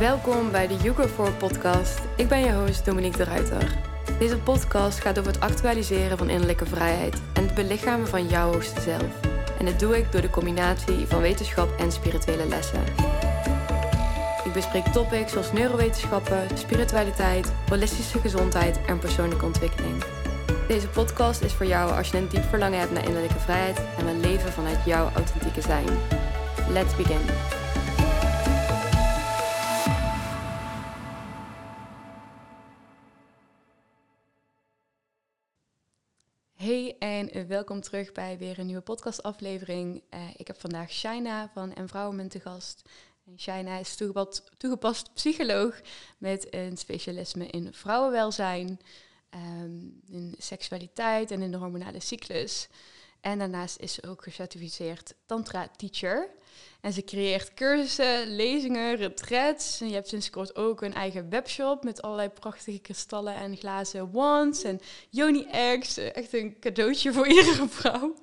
Welkom bij de Yugo 4 podcast. Ik ben je host Dominique de Ruiter. Deze podcast gaat over het actualiseren van innerlijke vrijheid en het belichamen van jouw hoogste zelf. En dat doe ik door de combinatie van wetenschap en spirituele lessen. Ik bespreek topics zoals neurowetenschappen, spiritualiteit, holistische gezondheid en persoonlijke ontwikkeling. Deze podcast is voor jou als je een diep verlangen hebt naar innerlijke vrijheid en wil leven vanuit jouw authentieke zijn. Let's begin. En welkom terug bij weer een nieuwe podcastaflevering. Uh, ik heb vandaag Shaina van Empowerment te gast. Shaina is toegepast, toegepast psycholoog met een specialisme in vrouwenwelzijn, um, in seksualiteit en in de hormonale cyclus. En daarnaast is ze ook gecertificeerd tantra teacher. En ze creëert cursussen, lezingen, retreats. En je hebt sinds kort ook een eigen webshop met allerlei prachtige kristallen en glazen wands en yoni eggs. Echt een cadeautje voor iedere vrouw.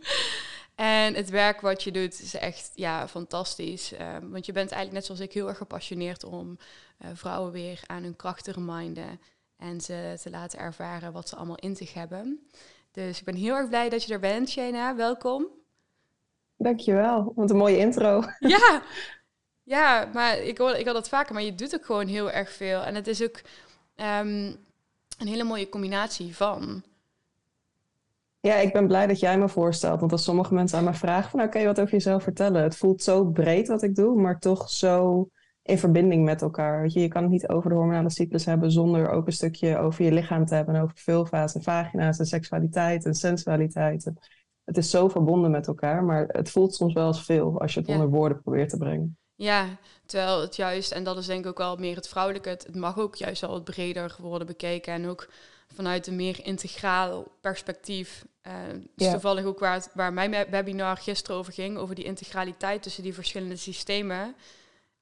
En het werk wat je doet is echt ja, fantastisch. Um, want je bent eigenlijk net zoals ik heel erg gepassioneerd om uh, vrouwen weer aan hun kracht te reminden. En ze te laten ervaren wat ze allemaal in zich hebben. Dus ik ben heel erg blij dat je er bent, Shena. Welkom. Dankjewel, wat een mooie intro. Ja, ja maar ik hoor, ik had het vaker, maar je doet ook gewoon heel erg veel. En het is ook um, een hele mooie combinatie van. Ja, ik ben blij dat jij me voorstelt. Want als sommige mensen aan me vragen van... oké, wat over jezelf vertellen? Het voelt zo breed wat ik doe, maar toch zo in verbinding met elkaar. Weet je, je kan het niet over de hormonale cyclus hebben... zonder ook een stukje over je lichaam te hebben... over veelfase, vagina's en seksualiteit en sensualiteit. Het is zo verbonden met elkaar, maar het voelt soms wel als veel... als je het onder woorden probeert te brengen. Ja, terwijl het juist, en dat is denk ik ook wel meer het vrouwelijke... het, mag ook juist wel wat breder worden bekeken... en ook vanuit een meer integraal perspectief. Uh, dus toevallig ook waar, waar mijn webinar gisteren over ging, over die integraliteit tussen die verschillende systemen.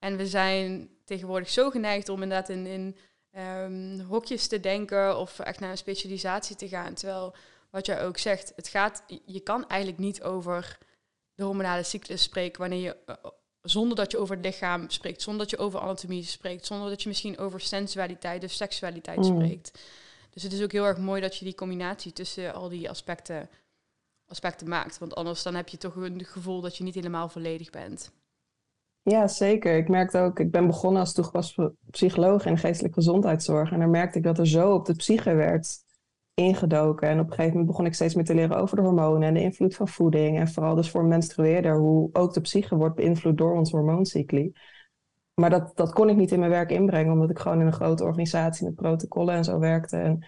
En we zijn tegenwoordig zo geneigd om inderdaad in, in um, hokjes te denken of echt naar een specialisatie te gaan. Terwijl wat jij ook zegt, het gaat, je kan eigenlijk niet over de hormonale cyclus spreken wanneer je uh, zonder dat je over het lichaam spreekt, zonder dat je over anatomie spreekt, zonder dat je misschien over sensualiteit of seksualiteit mm. spreekt. Dus het is ook heel erg mooi dat je die combinatie tussen al die aspecten, aspecten maakt. Want anders dan heb je toch een gevoel dat je niet helemaal volledig bent. Ja, zeker. Ik merkte ook, ik ben begonnen als toegepast psycholoog in geestelijke gezondheidszorg. En dan merkte ik dat er zo op de psyche werd ingedoken. En op een gegeven moment begon ik steeds meer te leren over de hormonen en de invloed van voeding. En vooral dus voor menstrueerder, hoe ook de psyche wordt beïnvloed door ons hormooncycli. Maar dat, dat kon ik niet in mijn werk inbrengen, omdat ik gewoon in een grote organisatie met protocollen en zo werkte. En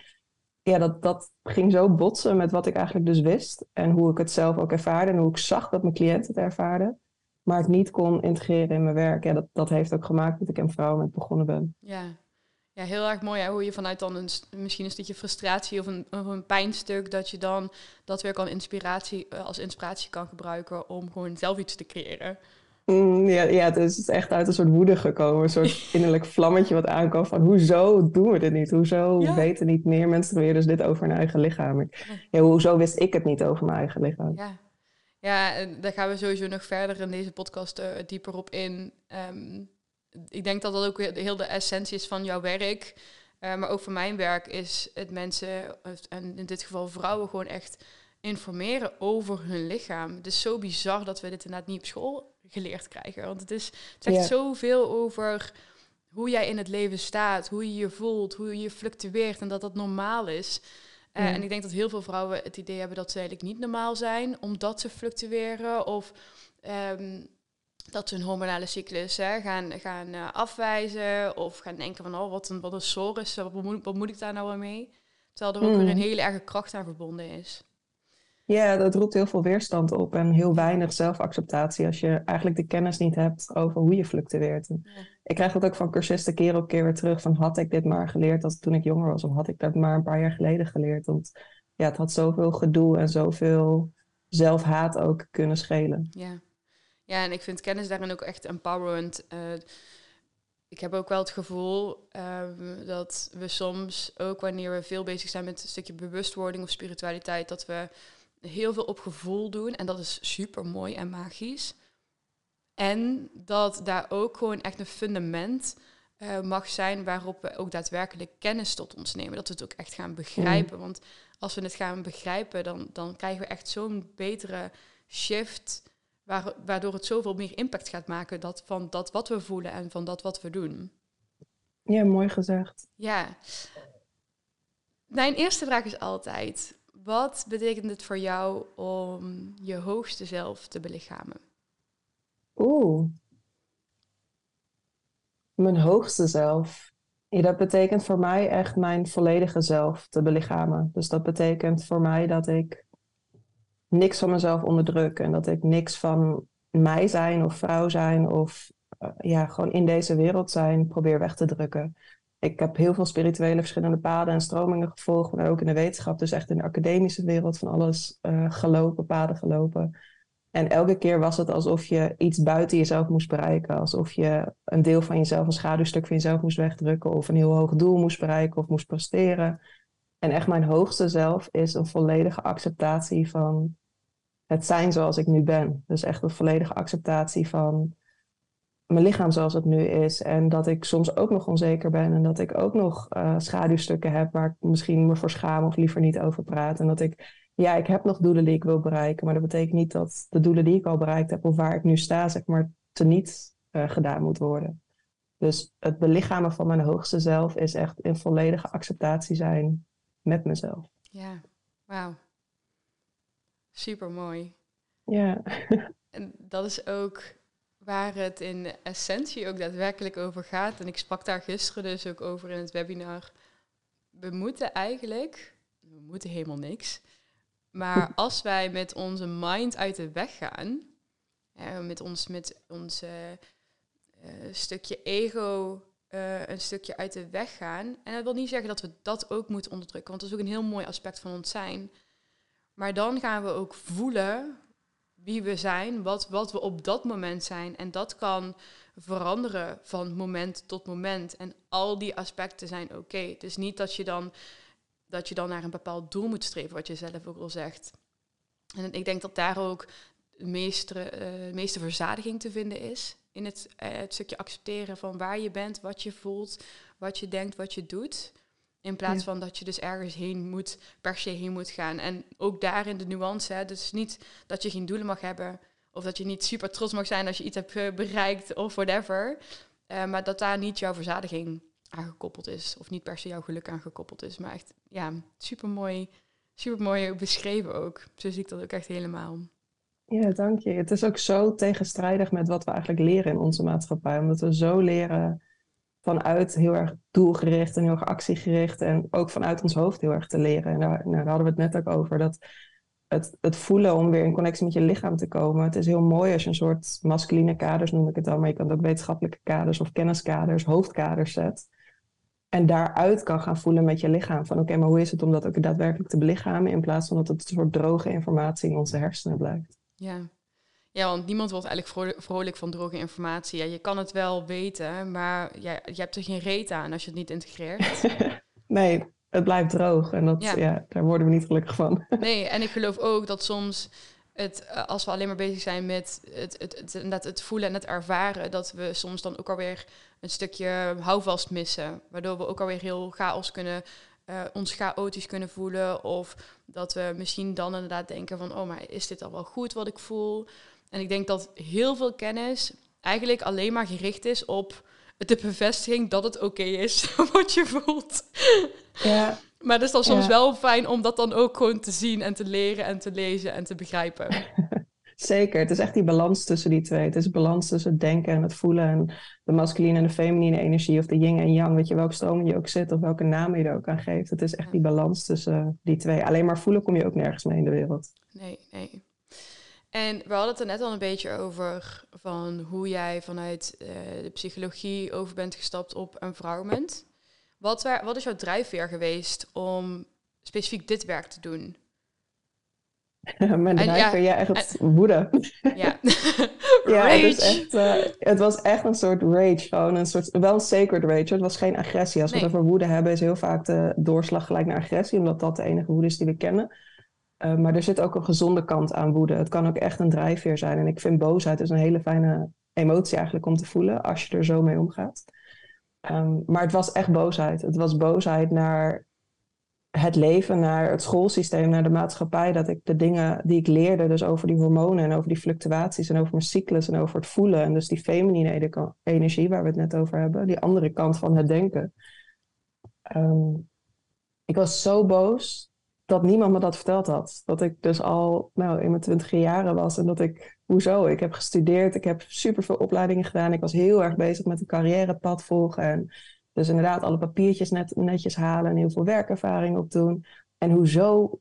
ja, dat, dat ging zo botsen met wat ik eigenlijk dus wist. En hoe ik het zelf ook ervaarde en hoe ik zag dat mijn cliënten het ervaarden. Maar het niet kon integreren in mijn werk. Ja, dat, dat heeft ook gemaakt dat ik in vrouwen met begonnen ben. Ja. Ja, heel erg mooi hè? hoe je vanuit dan een, misschien een stukje frustratie of een, of een pijnstuk, dat je dan dat weer kan inspiratie, eh, als inspiratie kan gebruiken om gewoon zelf iets te creëren. Mm, ja, ja, het is echt uit een soort woede gekomen. Een soort innerlijk vlammetje wat aankwam van... hoezo doen we dit niet? Hoezo weten niet meer mensen weer dus dit over hun eigen lichaam? Ja, hoezo wist ik het niet over mijn eigen lichaam? Ja, ja daar gaan we sowieso nog verder in deze podcast uh, dieper op in. Um, ik denk dat dat ook heel de essentie is van jouw werk. Uh, maar ook van mijn werk is het mensen, en in dit geval vrouwen, gewoon echt informeren over hun lichaam. Het is zo bizar dat we dit inderdaad niet op school geleerd krijgen. Want het, is, het zegt ja. zoveel over hoe jij in het leven staat, hoe je je voelt, hoe je fluctueert en dat dat normaal is. Uh, ja. En ik denk dat heel veel vrouwen het idee hebben dat ze eigenlijk niet normaal zijn, omdat ze fluctueren of um, dat ze hun hormonale cyclus hè, gaan, gaan uh, afwijzen of gaan denken van oh, wat een, wat een sor is, wat moet, wat moet ik daar nou mee? Terwijl er ook mm. weer een hele erge kracht aan verbonden is. Ja, dat roept heel veel weerstand op en heel weinig zelfacceptatie als je eigenlijk de kennis niet hebt over hoe je fluctueert. Ja. Ik krijg dat ook van cursisten keer op keer weer terug van had ik dit maar geleerd als toen ik jonger was of had ik dat maar een paar jaar geleden geleerd. Want ja, het had zoveel gedoe en zoveel zelfhaat ook kunnen schelen. Ja, ja en ik vind kennis daarin ook echt empowerend. Uh, ik heb ook wel het gevoel um, dat we soms, ook wanneer we veel bezig zijn met een stukje bewustwording of spiritualiteit, dat we heel veel op gevoel doen. En dat is super mooi en magisch. En dat daar ook gewoon echt een fundament uh, mag zijn waarop we ook daadwerkelijk kennis tot ons nemen. Dat we het ook echt gaan begrijpen. Want als we het gaan begrijpen, dan, dan krijgen we echt zo'n betere shift. waardoor het zoveel meer impact gaat maken dat, van dat wat we voelen en van dat wat we doen. Ja, mooi gezegd. Ja. Mijn eerste vraag is altijd: wat betekent het voor jou om je hoogste zelf te belichamen? Mijn hoogste zelf. Ja, dat betekent voor mij echt mijn volledige zelf te belichamen. Dus dat betekent voor mij dat ik niks van mezelf onderdruk en dat ik niks van mij zijn of vrouw zijn of eh, ja, gewoon in deze wereld zijn probeer weg te drukken. Ik heb heel veel spirituele verschillende paden en stromingen gevolgd, maar ook in de wetenschap, dus echt in de academische wereld van alles uh, gelopen, paden gelopen. En elke keer was het alsof je iets buiten jezelf moest bereiken. Alsof je een deel van jezelf, een schaduwstuk van jezelf moest wegdrukken. Of een heel hoog doel moest bereiken of moest presteren. En echt mijn hoogste zelf is een volledige acceptatie van het zijn zoals ik nu ben. Dus echt een volledige acceptatie van mijn lichaam zoals het nu is. En dat ik soms ook nog onzeker ben. En dat ik ook nog uh, schaduwstukken heb waar ik misschien me voor schaam of liever niet over praat. En dat ik ja, ik heb nog doelen die ik wil bereiken, maar dat betekent niet dat de doelen die ik al bereikt heb of waar ik nu sta, zeg maar, teniet uh, gedaan moet worden. Dus het belichamen van mijn hoogste zelf is echt in volledige acceptatie zijn met mezelf. Ja, wauw. Super mooi. Ja. en dat is ook waar het in essentie ook daadwerkelijk over gaat. En ik sprak daar gisteren dus ook over in het webinar. We moeten eigenlijk, we moeten helemaal niks. Maar als wij met onze mind uit de weg gaan, met ons, met ons uh, stukje ego uh, een stukje uit de weg gaan. En dat wil niet zeggen dat we dat ook moeten onderdrukken, want dat is ook een heel mooi aspect van ons zijn. Maar dan gaan we ook voelen wie we zijn, wat, wat we op dat moment zijn. En dat kan veranderen van moment tot moment. En al die aspecten zijn oké. Okay. Het is niet dat je dan dat je dan naar een bepaald doel moet streven, wat je zelf ook al zegt. En ik denk dat daar ook de meeste, uh, meeste verzadiging te vinden is. In het, uh, het stukje accepteren van waar je bent, wat je voelt, wat je denkt, wat je doet. In plaats van dat je dus ergens heen moet, per se heen moet gaan. En ook daarin de nuance. Hè, dus niet dat je geen doelen mag hebben. Of dat je niet super trots mag zijn als je iets hebt eh, bereikt of whatever. Uh, maar dat daar niet jouw verzadiging aangekoppeld is. Of niet per se jouw geluk aangekoppeld is. Maar echt, ja, super mooi, super mooi beschreven ook. Zo zie ik dat ook echt helemaal. Ja, dank je. Het is ook zo tegenstrijdig met wat we eigenlijk leren in onze maatschappij. Omdat we zo leren vanuit heel erg doelgericht en heel erg actiegericht. En ook vanuit ons hoofd heel erg te leren. En daar, nou, daar hadden we het net ook over. Dat het, het voelen om weer in connectie met je lichaam te komen. Het is heel mooi als je een soort masculine kaders noem ik het dan. Maar je kan ook wetenschappelijke kaders of kenniskaders, hoofdkaders zet. En daaruit kan gaan voelen met je lichaam. Van oké, maar hoe is het om dat ook daadwerkelijk te belichamen. In plaats van dat het een soort droge informatie in onze hersenen blijft. Ja, ja, want niemand wordt eigenlijk vrolijk van droge informatie. Ja, je kan het wel weten, maar ja, je hebt er geen reet aan als je het niet integreert. nee, het blijft droog en dat, ja. daar worden we niet gelukkig van. nee, en ik geloof ook dat soms het, eh, als we alleen maar bezig zijn met het, het, het, het, voelen en het ervaren, dat we soms dan ook alweer een stukje houvast missen. Waardoor we ook alweer heel chaos kunnen, uh, ons chaotisch kunnen voelen. Of dat we misschien dan inderdaad denken van, oh, maar is dit al wel goed wat ik voel? En ik denk dat heel veel kennis eigenlijk alleen maar gericht is op de bevestiging dat het oké is wat je voelt. Ja. Maar het is dan soms wel fijn om dat dan ook gewoon te zien en te leren en te lezen en te begrijpen. Zeker, het is echt die balans tussen die twee. Het is de balans tussen het denken en het voelen en de masculine en de feminine energie of de yin en yang, weet je, welke stroom je ook zit of welke naam je er ook aan geeft. Het is echt die balans tussen die twee. Alleen maar voelen kom je ook nergens mee in de wereld. Nee, nee. En we hadden het er net al een beetje over van hoe jij vanuit uh, de psychologie over bent gestapt op empowerment. Wat, wat is jouw drijfveer geweest om specifiek dit werk te doen? Mijn drijfveer, ja, ja, echt woede. Ja, ja het, is echt, uh, het was echt een soort rage. Gewoon een soort, wel een sacred rage. Het was geen agressie. Als we het over woede hebben, is heel vaak de doorslag gelijk naar agressie. Omdat dat de enige woede is die we kennen. Uh, maar er zit ook een gezonde kant aan woede. Het kan ook echt een drijfveer zijn. En ik vind boosheid is een hele fijne emotie eigenlijk om te voelen als je er zo mee omgaat. Ehm, maar het was echt boosheid. Het was boosheid naar het leven, naar het schoolsysteem, naar de maatschappij. Dat ik de dingen die ik leerde, dus over die hormonen en over die fluctuaties en over mijn cyclus en over het voelen. En dus die feminine energie waar we het net over hebben, die andere kant van het denken. Ehm, ik was zo boos dat niemand me dat verteld had. Dat ik dus al nou, in mijn twintig jaren was en dat ik, hoezo? Ik heb gestudeerd, ik heb superveel opleidingen gedaan. Ik was heel erg bezig met een carrièrepad volgen. En dus inderdaad alle papiertjes net, netjes halen en heel veel werkervaring opdoen. En hoezo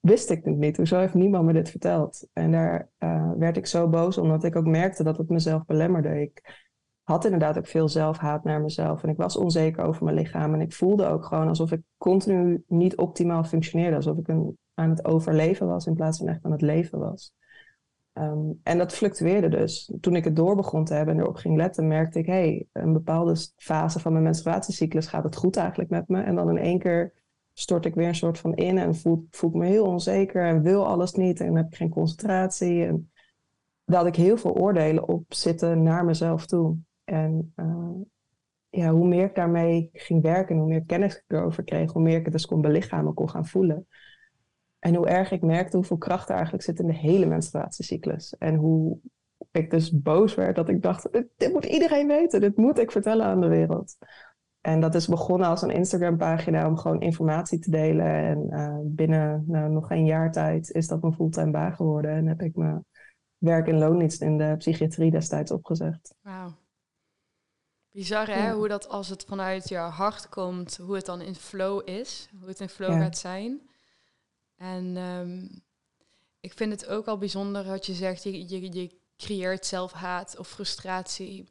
wist ik het niet? Hoezo heeft niemand me dit verteld? En daar uh, werd ik zo boos omdat ik ook merkte dat het mezelf belemmerde. Ik had inderdaad ook veel zelfhaat naar mezelf. En ik was onzeker over mijn lichaam. En ik voelde ook gewoon alsof ik continu niet optimaal functioneerde. Alsof ik een, aan het overleven was in plaats van echt aan het leven was. Ehm, en dat fluctueerde dus. Toen ik het door begon te hebben en erop ging letten, merkte ik, hé, hey, een bepaalde fase van mijn menstruatiecyclus gaat het goed eigenlijk met me. En dan in één keer stort ik weer een soort van in en voel, ik me heel onzeker en wil alles niet en heb ik geen concentratie. En had ik heel veel oordelen op zitten naar mezelf toe. En uh, ja, hoe meer ik daarmee ging werken, hoe meer kennis ik erover kreeg, hoe meer ik het dus kon belichamen, kon gaan voelen. En hoe erg ik merkte hoeveel kracht er eigenlijk zit in de hele menstruatiecyclus. En hoe ik dus boos werd dat ik dacht, dit, moet iedereen weten, dit moet ik vertellen aan de wereld. En dat is begonnen als een Instagram-pagina om gewoon informatie te delen. En uh, binnen nou, nog geen jaar tijd is dat mijn fulltime baan geworden. En heb ik mijn werk in loondienst in de psychiatrie destijds opgezegd. Wauw. Bizar hè, hoe dat als het vanuit je hart komt, hoe het dan in flow is, hoe het in flow gaat zijn. En um, ik vind het ook al bijzonder wat je zegt, je, je, je creëert zelfhaat of frustratie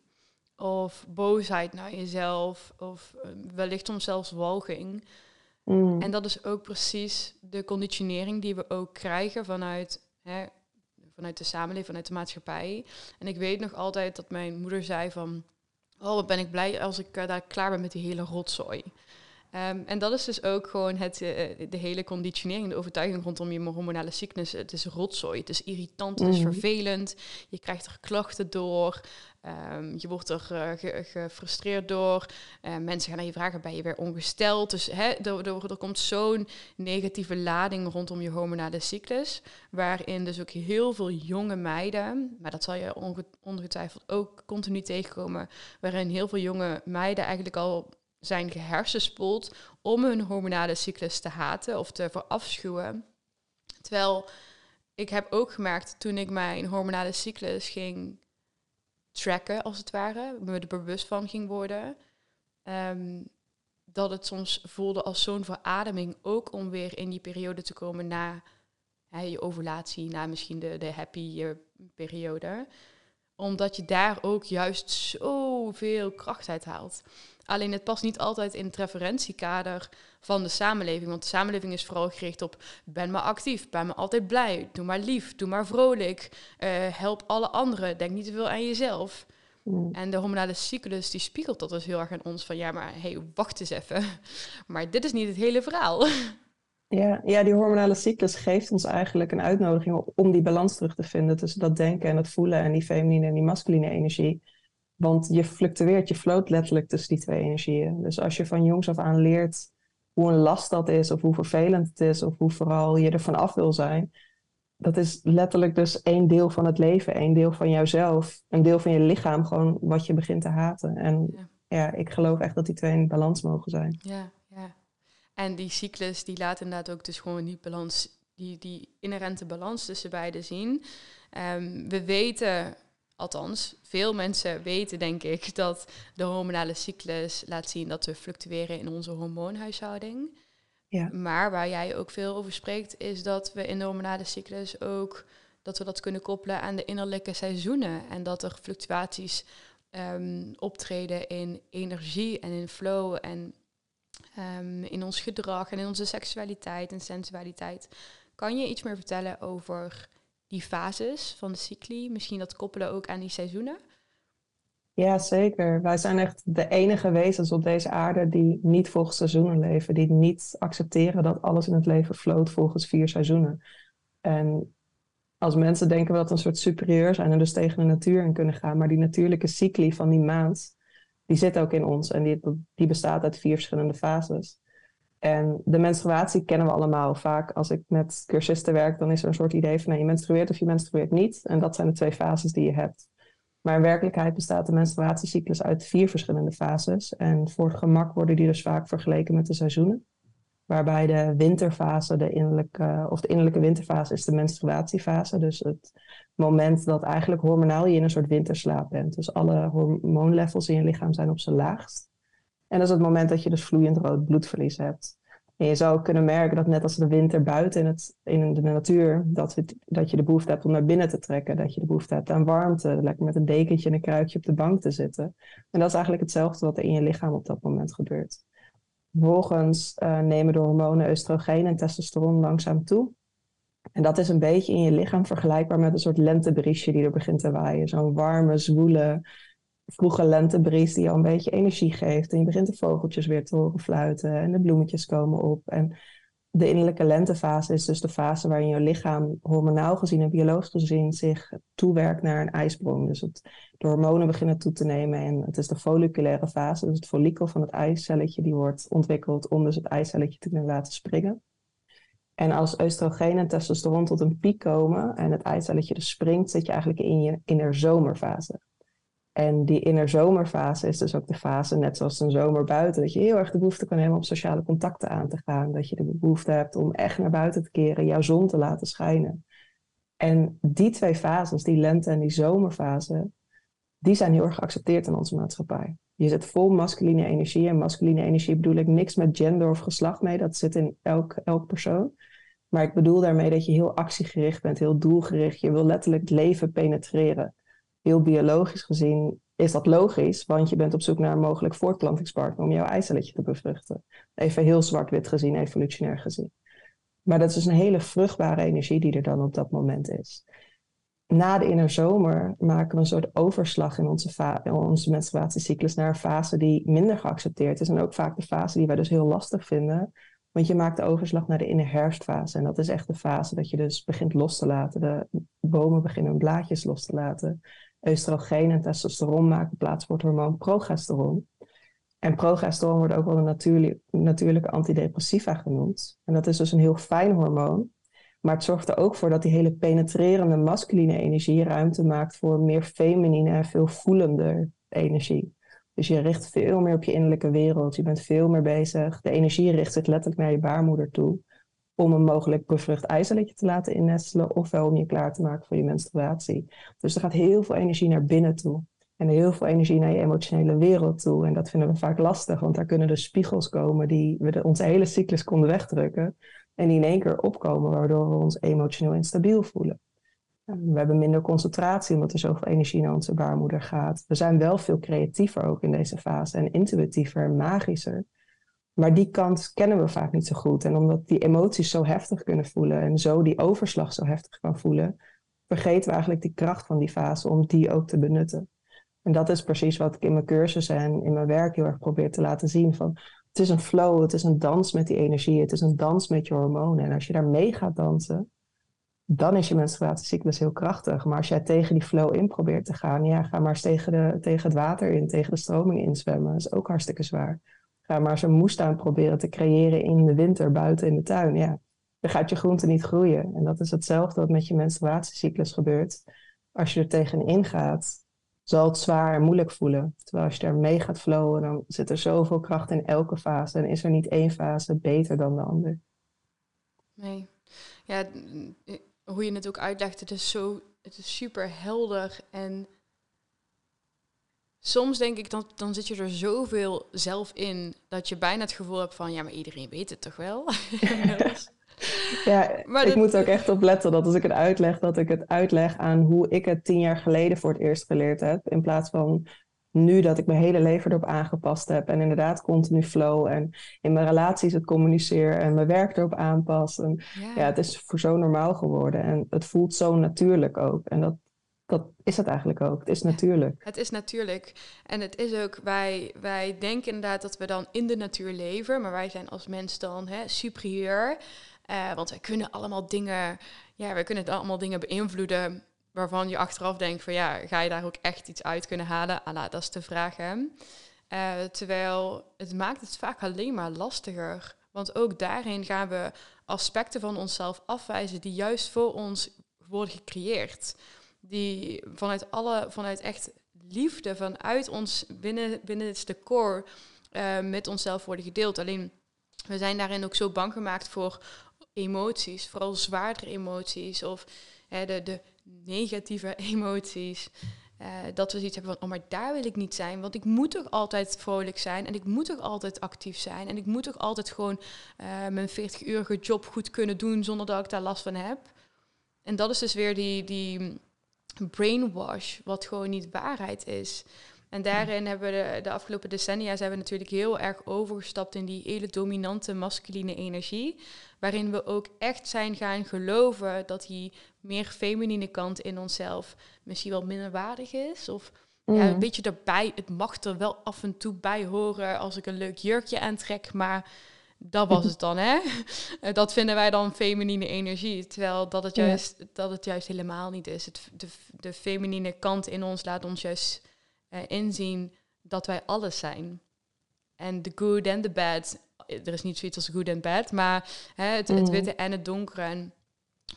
of boosheid naar jezelf of uh, wellicht soms zelfs walging. Mm. En dat is ook precies de conditionering die we ook krijgen vanuit, hè, vanuit de samenleving, vanuit de maatschappij. En ik weet nog altijd dat mijn moeder zei van Oh, wat ben ik blij als ik uh, daar klaar ben met die hele rotzooi. Um, en dat is dus ook gewoon het, uh, de hele conditionering, de overtuiging rondom je hormonale cyclus. Het is rotzooi, het is irritant, het is mm. vervelend. Je krijgt er klachten door. Um, je wordt er uh, ge gefrustreerd door. Uh, mensen gaan naar je vragen, ben je weer ongesteld? Dus hè, er, er, er komt zo'n negatieve lading rondom je hormonale cyclus. Waarin dus ook heel veel jonge meiden, maar dat zal je onge ongetwijfeld ook continu tegenkomen. Waarin heel veel jonge meiden eigenlijk al zijn gehersenspoeld om hun hormonale cyclus te haten of te verafschuwen. Terwijl ik heb ook gemerkt toen ik mijn hormonale cyclus ging tracken, als het ware, me er bewust van ging worden, ehm, dat het soms voelde als zo'n verademing, ook om weer in die periode te komen na hè, je ovulatie, na misschien de, de happy periode. Omdat je daar ook juist zoveel kracht uit haalt. Alleen het past niet altijd in het referentiekader van de samenleving. Want de samenleving is vooral gericht op ben maar actief, ben maar altijd blij, doe maar lief, doe maar vrolijk, uh, help alle anderen, denk niet te veel aan jezelf. Mm. En de hormonale cyclus die spiegelt dat dus heel erg aan ons van ja, maar hey, wacht eens even. Maar dit is niet het hele verhaal. Ja, ja, die hormonale cyclus geeft ons eigenlijk een uitnodiging om die balans terug te vinden tussen dat denken en het voelen en die feminine en die masculine energie. Want je fluctueert, je floot letterlijk tussen die twee energieën. Dus als je van jongs af aan leert hoe een last dat is, of hoe vervelend het is, of hoe vooral je er vanaf wil zijn, dat is letterlijk dus één deel van het leven, één deel van jouzelf, een deel van je lichaam, gewoon wat je begint te haten. En ja, ja ik geloof echt dat die twee in balans mogen zijn. Ja, ja. En die cyclus, die laat inderdaad ook dus gewoon die balans, die, die inherente balans tussen beide zien. Um, we weten althans, veel mensen weten denk ik dat de hormonale cyclus laat zien dat we fluctueren in onze hormoonhuishouding. Ja. Maar waar jij ook veel over spreekt, is dat we in de hormonale cyclus ook dat we dat kunnen koppelen aan de innerlijke seizoenen. En dat er fluctuaties um, optreden in energie en in flow en um, in ons gedrag en in onze seksualiteit en sensualiteit. Kan je iets meer vertellen over die fases van de cycli, misschien dat koppelen ook aan die seizoenen? Ja, zeker. Wij zijn echt de enige wezens op deze aarde die niet volgens seizoenen leven, die niet accepteren dat alles in het leven floot volgens vier seizoenen. En als mensen denken we dat een soort superieur zijn en dus tegen de natuur in kunnen gaan. Maar die natuurlijke cycli van die maand, die zit ook in ons. En die, die bestaat uit vier verschillende fases. En de menstruatie kennen we allemaal. Vaak als ik met cursisten werk, dan is er een soort idee van nou, je menstrueert of je menstrueert niet. En dat zijn de twee fases die je hebt. Maar in werkelijkheid bestaat de menstruatiecyclus uit vier verschillende fases. En voor het gemak worden die dus vaak vergeleken met de seizoenen. Waarbij de winterfase, de innerlijke, of de innerlijke winterfase, is de menstruatiefase. Dus het moment dat eigenlijk hormonaal je in een soort winterslaap bent. Dus alle hormoonlevels in je lichaam zijn op zijn laagst. En dat is het moment dat je dus vloeiend rood bloedverlies hebt. En je zou kunnen merken dat net als de winter buiten in, het, in de natuur, dat, het, dat je de behoefte hebt om naar binnen te trekken. Dat je de behoefte hebt aan warmte, lekker met een dekentje en een kruikje op de bank te zitten. En dat is eigenlijk hetzelfde wat er in je lichaam op dat moment gebeurt. Vervolgens uh, nemen de hormonen oestrogeen en testosteron langzaam toe. En dat is een beetje in je lichaam vergelijkbaar met een soort lentebriesje die er begint te waaien. Zo'n warme, zwoele, vroege lentebries die al een beetje energie geeft. En je begint de vogeltjes weer te horen fluiten en de bloemetjes komen op. En de innerlijke lentefase is dus de fase waarin je lichaam hormonaal gezien en biologisch gezien zich toewerkt naar een ijsprong. Dus het, de hormonen beginnen toe te nemen en het is de folliculaire fase, dus het follikel van het eicelletje die wordt ontwikkeld om dus het eicelletje te kunnen laten springen. En als oestrogeen en testosteron tot een piek komen en het eicelletje dus springt, zit je eigenlijk in je innerzomerfase. En die innerzomerfase is dus ook de fase, net zoals een zomer buiten, dat je heel erg de behoefte kan hebben om sociale contacten aan te gaan. Dat je de behoefte hebt om echt naar buiten te keren, jouw zon te laten schijnen. En die twee fases, die lente- en die zomerfase, die zijn heel erg geaccepteerd in onze maatschappij. Je zit vol masculine energie. En masculine energie bedoel ik niks met gender of geslacht mee. Dat zit in elk, elk persoon. Maar ik bedoel daarmee dat je heel actiegericht bent, heel doelgericht. Je wil letterlijk het leven penetreren heel biologisch gezien is dat logisch, want je bent op zoek naar een mogelijk voortplantingspartner om jouw eicelletje te bevruchten. Even heel zwart-wit gezien, evolutionair gezien. Maar dat is dus een hele vruchtbare energie die er dan op dat moment is. Na de innerzomer maken we een soort overslag in onze, onze menstruatiecyclus naar een fase die minder geaccepteerd is. En ook vaak de fase die wij dus heel lastig vinden. Want je maakt de overslag naar de innerherfstfase. En dat is echt de fase dat je dus begint los te laten. De bomen beginnen blaadjes los te laten oestrogeen en testosteron maken plaats voor het hormoon progesteron. En progesteron wordt ook wel een natuurlijk, natuurlijke antidepressiva genoemd. En dat is dus een heel fijn hormoon. Maar het zorgt er ook voor dat die hele penetrerende masculine energie ruimte maakt voor meer feminine en veel voelender energie. Dus je richt veel meer op je innerlijke wereld. Je bent veel meer bezig. De energie richt zich letterlijk naar je baarmoeder toe om een mogelijk bevrucht eicelletje te laten innestelen, ofwel om je klaar te maken voor je menstruatie. Dus er gaat heel veel energie naar binnen toe. En heel veel energie naar je emotionele wereld toe. En dat vinden we vaak lastig, want daar kunnen dus spiegels komen die we de, onze hele cyclus konden wegdrukken. En die in één keer opkomen, waardoor we ons emotioneel instabiel voelen. We hebben minder concentratie omdat er zoveel energie naar onze baarmoeder gaat. We zijn wel veel creatiever ook in deze fase en intuïtiever en magischer. Maar die kant kennen we vaak niet zo goed. En omdat die emoties zo heftig kunnen voelen en zo die overslag zo heftig kan voelen, vergeten we eigenlijk die kracht van die fase om die ook te benutten. En dat is precies wat ik in mijn cursussen en in mijn werk heel erg probeer te laten zien. Van, het is een flow, het is een dans met die energie, het is een dans met je hormonen. En als je daar mee gaat dansen, dan is je menstruatiecyclus heel krachtig. Maar als jij tegen die flow in probeert te gaan, ja, ga maar eens tegen, de, tegen het water in, tegen de stroming inzwemmen. Dat is ook hartstikke zwaar. Ga maar zo'n moestuin proberen te creëren in de winter buiten in de tuin. Ja, dan gaat je groente niet groeien. En dat is hetzelfde wat met je menstruatiecyclus gebeurt. Als je er tegenin gaat, zal het zwaar en moeilijk voelen. Terwijl als je er mee gaat flowen, dan zit er zoveel kracht in elke fase. En is er niet één fase beter dan de ander. Nee. Ja, hoe je het ook uitlegt, het is zo, het is super helder en soms denk ik, dan, dan zit je er zoveel zelf in dat je bijna het gevoel hebt van, ja, maar iedereen weet het toch wel? ja, maar ik moet ook echt opletten dat als ik het uitleg, dat ik het uitleg aan hoe ik het tien jaar geleden voor het eerst geleerd heb. In plaats van nu dat ik mijn hele leven erop aangepast heb. En inderdaad continu flow. En in mijn relaties het communiceer en mijn werk erop aanpas. En ja. het is voor zo normaal geworden. En het voelt zo natuurlijk ook. En dat, dat is het eigenlijk ook. Het is natuurlijk. Het is natuurlijk. En het is ook, wij, wij denken inderdaad dat we dan in de natuur leven, maar wij zijn als mens dan hè, superieur. Uh, want wij kunnen allemaal dingen ja, we kunnen allemaal dingen beïnvloeden waarvan je achteraf denkt van ja, ga je daar ook echt iets uit kunnen halen? Ah, dat is de vraag. Hè? Uh, terwijl het maakt het vaak alleen maar lastiger. Want ook daarin gaan we aspecten van onszelf afwijzen die juist voor ons worden gecreëerd. Die vanuit alle, vanuit echt liefde, vanuit ons binnen, binnen het core uh, met onszelf worden gedeeld. Alleen we zijn daarin ook zo bang gemaakt voor emoties, vooral zwaardere emoties of hè, de, de negatieve emoties. Uh, dat we zoiets hebben van, oh maar daar wil ik niet zijn, want ik moet toch altijd vrolijk zijn en ik moet toch altijd actief zijn en ik moet toch altijd gewoon uh, mijn 40-urige job goed kunnen doen zonder dat ik daar last van heb. En dat is dus weer die, die brainwash, wat gewoon niet waarheid is. En daarin hebben we de, de, afgelopen decennia zijn we natuurlijk heel erg overgestapt in die hele dominante masculine energie. Waarin we ook echt zijn gaan geloven dat die meer feminine kant in onszelf misschien wel minder waardig is. Of ja, een mm. beetje erbij. Het mag er wel af en toe bij horen als ik een leuk jurkje aantrek. Maar dat was het dan, hè? dat vinden wij dan feminine energie. Terwijl dat het juist, dat het juist helemaal niet is. Het, de, de feminine kant in ons laat ons juist uh, inzien dat wij alles zijn. En de good en de bad. Er is niet zoiets als good en bad, maar hè, het, het, mm. witte en het donkere. En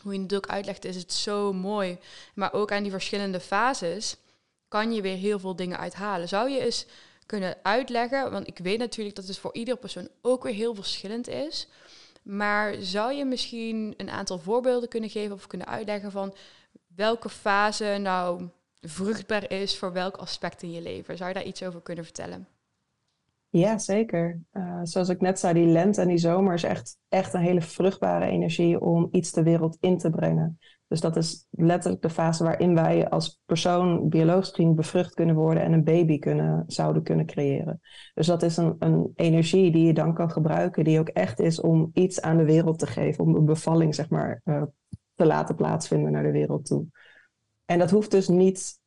hoe je het ook uitlegt, is het zo mooi. Maar ook aan die verschillende fases kan je weer heel veel dingen uithalen. Zou je eens kunnen uitleggen, want ik weet natuurlijk dat het voor iedere persoon ook weer heel verschillend is. Maar zou je misschien een aantal voorbeelden kunnen geven of kunnen uitleggen van welke fase nou vruchtbaar is voor welk aspect in je leven? Zou je daar iets over kunnen vertellen? Ja, zeker. Uh, zoals ik net zei, die lente en die zomer is echt, echt een hele vruchtbare energie om iets de wereld in te brengen. Dus dat is letterlijk de fase waarin wij als persoon biologisch gezien bevrucht kunnen worden en een baby kunnen, zouden kunnen creëren. Dus dat is een, een energie die je dan kan gebruiken, die ook echt is om iets aan de wereld te geven, om een bevalling zeg maar uh, te laten plaatsvinden naar de wereld toe. En dat hoeft dus niet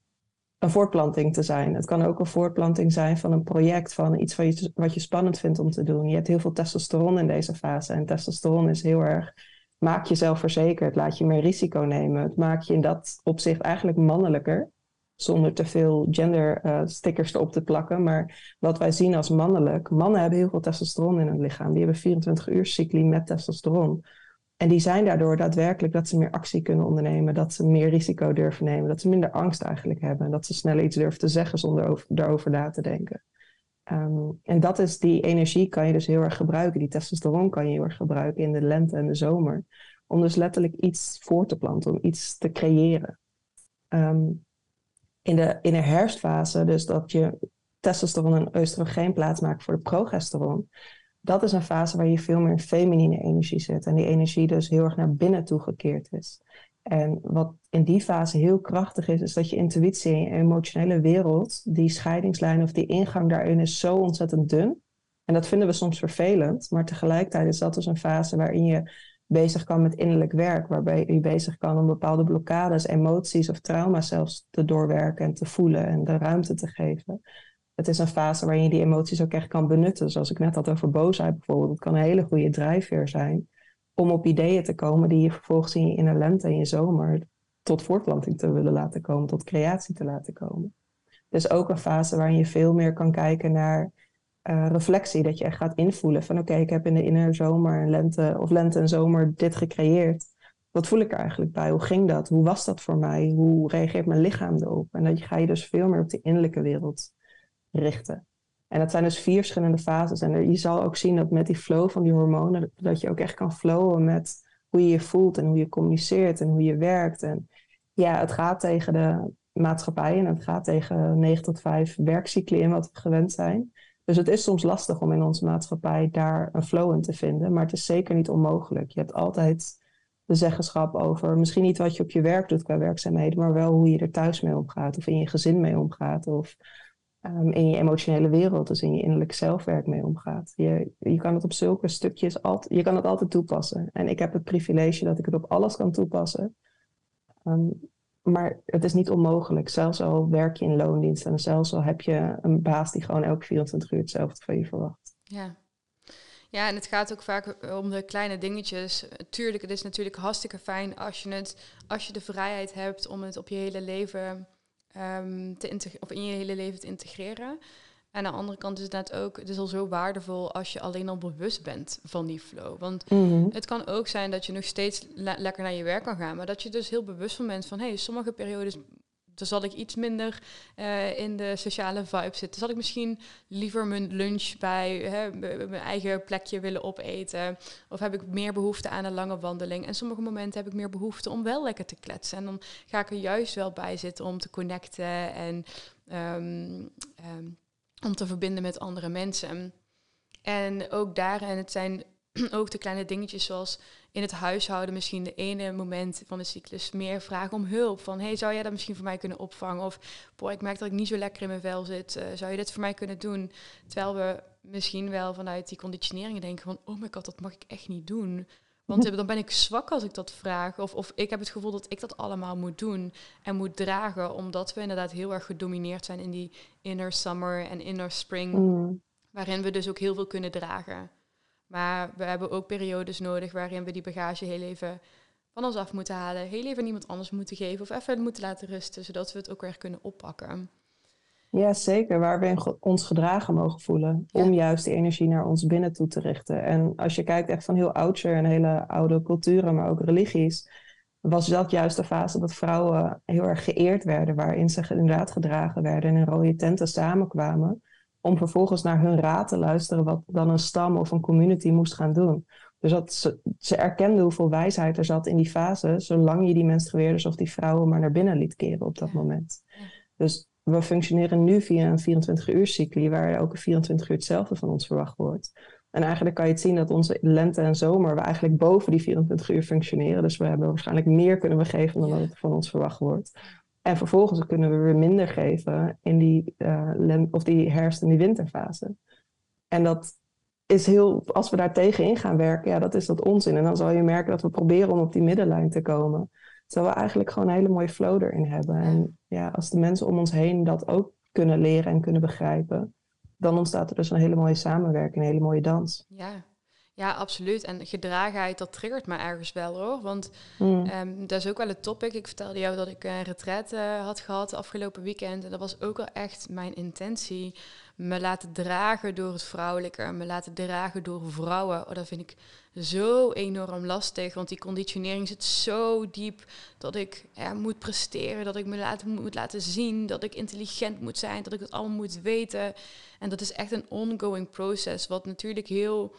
een voortplanting te zijn. Het kan ook een voortplanting zijn van een project, van iets wat je spannend vindt om te doen. Je hebt heel veel testosteron in deze fase. En testosteron is heel erg, maak jezelf verzekerd, laat je meer risico nemen. Het maakt je in dat opzicht eigenlijk mannelijker. Zonder te veel gender uh, stickers erop te plakken. Maar wat wij zien als mannelijk, mannen hebben heel veel testosteron in hun lichaam. Die hebben 24 uur cycli met testosteron. En die zijn daardoor daadwerkelijk dat ze meer actie kunnen ondernemen, dat ze meer risico durven nemen, dat ze minder angst eigenlijk hebben en dat ze sneller iets durven te zeggen zonder over, daarover na te denken. Ehm, en dat is die energie kan je dus heel erg gebruiken. Die testosteron kan je heel erg gebruiken in de lente en de zomer. Om dus letterlijk iets voor te planten, om iets te creëren. Ehm, in, de, in de herfstfase, dus dat je testosteron en oestrogeen plaatsmaakt voor de progesteron, dat is een fase waar je veel meer in feminine energie zit. En die energie dus heel erg naar binnen toe gekeerd is. En wat in die fase heel krachtig is, is dat je intuïtie en je emotionele wereld, die scheidingslijn of die ingang daarin is zo ontzettend dun. En dat vinden we soms vervelend, maar tegelijkertijd is dat dus een fase waarin je bezig kan met innerlijk werk, waarbij je bezig kan om bepaalde blokkades, emoties of trauma's zelfs te doorwerken en te voelen en de ruimte te geven het is een fase waarin je die emoties ook echt kan benutten. Zoals ik net had over boosheid bijvoorbeeld. Het kan een hele goede drijfveer zijn om op ideeën te komen die je vervolgens in je in lente en je zomer tot voortplanting te willen laten komen, tot creatie te laten komen. Is ook een fase waarin je veel meer kan kijken naar uh, reflectie. Dat je echt gaat invoelen van oké, ik heb in de inner zomer en lente of lente en zomer dit gecreëerd. Wat voel ik er eigenlijk bij? Hoe ging dat? Hoe was dat voor mij? Hoe reageert mijn lichaam erop? En dan ga je dus veel meer op de innerlijke wereld richten. En dat zijn dus vier verschillende fases. En je zal ook zien dat met die flow van die hormonen, dat je ook echt kan flowen met hoe je je voelt en hoe je communiceert en hoe je werkt. En ja, het gaat tegen de maatschappij en het gaat tegen 9 tot 5 werkcycli in wat we gewend zijn. Dus het is soms lastig om in onze maatschappij daar een flow in te vinden, maar het is zeker niet onmogelijk. Je hebt altijd de zeggenschap over misschien niet wat je op je werk doet qua werkzaamheden, maar wel hoe je er thuis mee omgaat of in je gezin mee omgaat of um, in je emotionele wereld, dus in je innerlijk zelfwerk mee omgaat. Je, je kan het op zulke stukjes altijd, je kan het altijd toepassen. En ik heb het privilege dat ik het op alles kan toepassen. Um, maar het is niet onmogelijk. Zelfs al werk je in loondienst en zelfs al heb je een baas die gewoon elke 24 uur hetzelfde van je verwacht. Ja. Ja, en het gaat ook vaak om de kleine dingetjes. Tuurlijk, het is natuurlijk hartstikke fijn als je, het, als je de vrijheid hebt om het op je hele leven um, te of in je hele leven te integreren. En aan de andere kant is het net ook, het is al zo waardevol als je alleen al bewust bent van die flow. Want mhm. het kan ook zijn dat je nog steeds lekker naar je werk kan gaan, maar dat je dus heel bewust van bent van, hé, hey, sommige periodes dan zal ik iets minder uh, in de sociale vibe zitten. Zal ik misschien liever mijn lunch bij hè, mijn eigen plekje willen opeten? Of heb ik meer behoefte aan een lange wandeling? En sommige momenten heb ik meer behoefte om wel lekker te kletsen. En dan ga ik er juist wel bij zitten om te connecten en um, um, om te verbinden met andere mensen. En ook daarin, het zijn ook de kleine dingetjes zoals in het huishouden misschien de ene moment van de cyclus meer vragen om hulp. Van, hey, zou jij dat misschien voor mij kunnen opvangen? Of, boy, ik merk dat ik niet zo lekker in mijn vel zit. Uh, zou je dit voor mij kunnen doen? Terwijl we misschien wel vanuit die conditioneringen denken van, oh my god, dat mag ik echt niet doen. Want dan ben ik zwak als ik dat vraag. Of, of ik heb het gevoel dat ik dat allemaal moet doen en moet dragen. Omdat we inderdaad heel erg gedomineerd zijn in die inner summer en inner spring. Mm. Waarin we dus ook heel veel kunnen dragen. Maar we hebben ook periodes nodig waarin we die bagage heel even van ons af moeten halen. Heel even iemand anders moeten geven of even moeten laten rusten. Zodat we het ook weer kunnen oppakken. Ja, zeker. Waar we ons gedragen mogen voelen. Om juist die energie naar ons binnen toe te richten. En als je kijkt echt van heel oudsher en hele oude culturen, maar ook religies. Was dat juist de fase dat vrouwen heel erg geëerd werden. Waarin ze inderdaad gedragen werden en in rode tenten samenkwamen. Om vervolgens naar hun raad te luisteren wat dan een stam of een community moest gaan doen. Dus dat ze, ze erkenden hoeveel wijsheid er zat in die fase. Zolang je die menstrueerders of die vrouwen maar naar binnen liet keren op dat moment. Dus we functioneren nu via een 24 uur cycli, waar ook een 24 uur hetzelfde van ons verwacht wordt. En eigenlijk kan je het zien dat onze lente en zomer we eigenlijk boven die 24 uur functioneren. Dus we hebben waarschijnlijk meer kunnen we geven dan dat van ons verwacht wordt. En vervolgens kunnen we weer minder geven in die, uh, of die herfst- en die winterfase. En dat is heel, als we daar tegenin gaan werken, ja, dat is dat onzin. En dan zal je merken dat we proberen om op die middenlijn te komen. Terwijl we eigenlijk gewoon een hele mooie flow erin hebben. En ja, als de mensen om ons heen dat ook kunnen leren en kunnen begrijpen, dan ontstaat er dus een hele mooie samenwerking, een hele mooie dans. Ja, ja, absoluut. En gedragenheid, dat triggert me ergens wel hoor. Want mm. Ehm, dat is ook wel het topic. Ik vertelde jou dat ik een retreat uh, had gehad afgelopen weekend. En dat was ook wel echt mijn intentie. Me laten dragen door het vrouwelijke. Me laten dragen door vrouwen. Oh, dat vind ik zo enorm lastig. Want die conditionering zit zo diep dat ik moet presteren. Dat ik me moet laten zien. Dat ik intelligent moet zijn. Dat ik het allemaal moet weten. En dat is echt een ongoing proces. Wat natuurlijk heel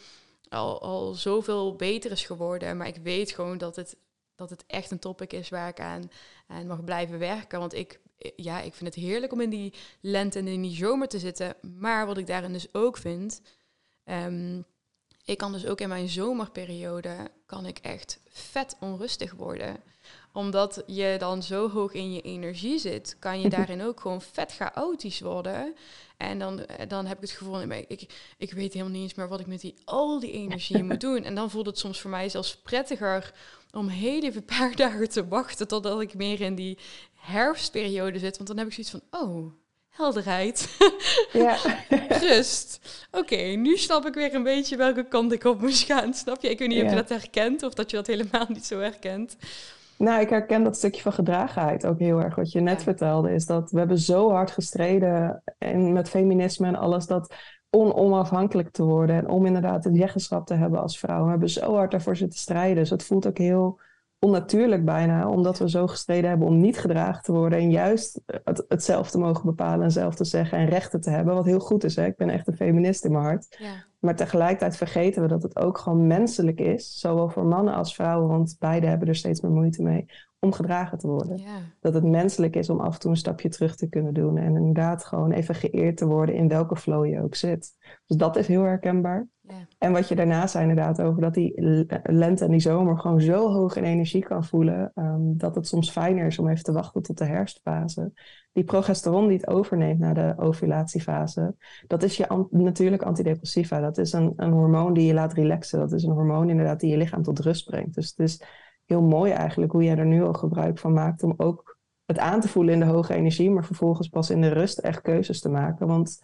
al, al zoveel beter is geworden. Maar ik weet gewoon dat het, dat het echt een topic is waar ik aan, aan mag blijven werken. Want ik, ja, ik vind het heerlijk om in die lente en in die zomer te zitten. Maar wat ik daarin dus ook vind... Um, ik kan dus ook in mijn zomerperiode kan ik echt vet onrustig worden omdat je dan zo hoog in je energie zit, kan je daarin ook gewoon vet chaotisch worden. En dan, eh, dan heb ik het gevoel, ik, ik weet helemaal niet eens meer wat ik met die, al die energie moet doen. En dan voelt het soms voor mij zelfs prettiger om heel even een paar dagen te wachten totdat ik meer in die herfstperiode zit. Want dan heb ik zoiets van, oh, helderheid. Ja. Rust. Oké, nu snap ik weer een beetje welke kant ik op moest gaan. Snap je? Ik weet niet of je dat herkent of dat je dat helemaal niet zo herkent. Nou, ik herken dat stukje van gedragenheid ook heel erg. Wat je net vertelde, is dat we hebben zo hard gestreden en met feminisme en alles, dat on onafhankelijk te worden en om inderdaad het zeggenschap te hebben als vrouw. We hebben zo hard daarvoor zitten strijden. Dus het voelt ook heel onnatuurlijk bijna, omdat we zo gestreden hebben om niet gedragen te worden en juist het, het zelf te mogen bepalen en zelf te zeggen en rechten te hebben, wat heel goed is. Hè? Ik ben echt een feminist in mijn hart. Ja. Maar tegelijkertijd vergeten we dat het ook gewoon menselijk is, zowel voor mannen als vrouwen, want beide hebben er steeds meer moeite mee, om gedragen te worden. Ja. Dat het menselijk is om af en toe een stapje terug te kunnen doen en inderdaad gewoon even geëerd te worden in welke flow je ook zit. Dus dat is heel herkenbaar. En wat je daarna zei inderdaad over dat die lente en die zomer gewoon zo hoog in energie kan voelen, ehm, dat het soms fijner is om even te wachten tot de herfstfase. Die progesteron die het overneemt na de ovulatiefase, dat is je natuurlijk antidepressiva. Dat is een, een hormoon die je laat relaxen. Dat is een hormoon inderdaad die je lichaam tot rust brengt. Dus het is heel mooi eigenlijk hoe jij er nu al gebruik van maakt om ook het aan te voelen in de hoge energie, maar vervolgens pas in de rust echt keuzes te maken. Want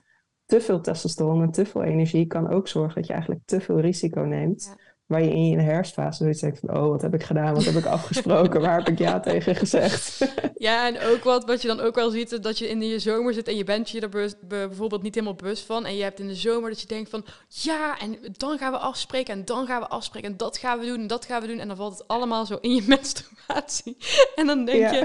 te veel testosteron en te veel energie kan ook zorgen dat je eigenlijk te veel risico neemt waar je in je herfstfase zoiets denkt van, oh, wat heb ik gedaan, wat heb ik afgesproken, waar heb ik ja tegen gezegd? ja, en ook wat, wat je dan ook wel ziet, dat je in je zomer zit en je bent je er bijvoorbeeld niet helemaal bewust van. En je hebt in de zomer dat je denkt van, ja, en dan gaan we afspreken en dan gaan we afspreken en dat gaan we doen en dat gaan we doen. En dan valt het allemaal zo in je menstruatie. En dan denk je,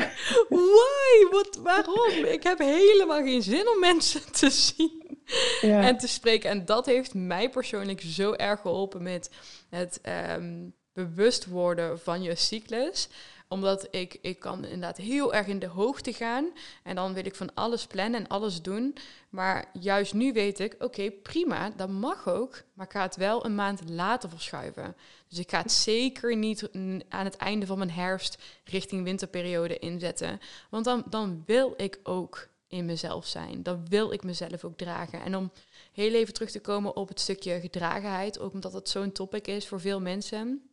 why, wat, waarom? Ik heb helemaal geen zin om mensen te zien en te spreken. En dat heeft mij persoonlijk zo erg geholpen met het ehm, bewust worden van je cyclus omdat ik, ik kan inderdaad heel erg in de hoogte gaan. En dan wil ik van alles plannen en alles doen. Maar juist nu weet ik, oké, prima, dat mag ook. Maar ik ga het wel een maand later verschuiven. Dus ik ga het zeker niet aan het einde van mijn herfst richting winterperiode inzetten. Want dan, dan wil ik ook in mezelf zijn. Dan wil ik mezelf ook dragen. En om heel even terug te komen op het stukje gedragenheid, ook omdat het zo'n topic is voor veel mensen.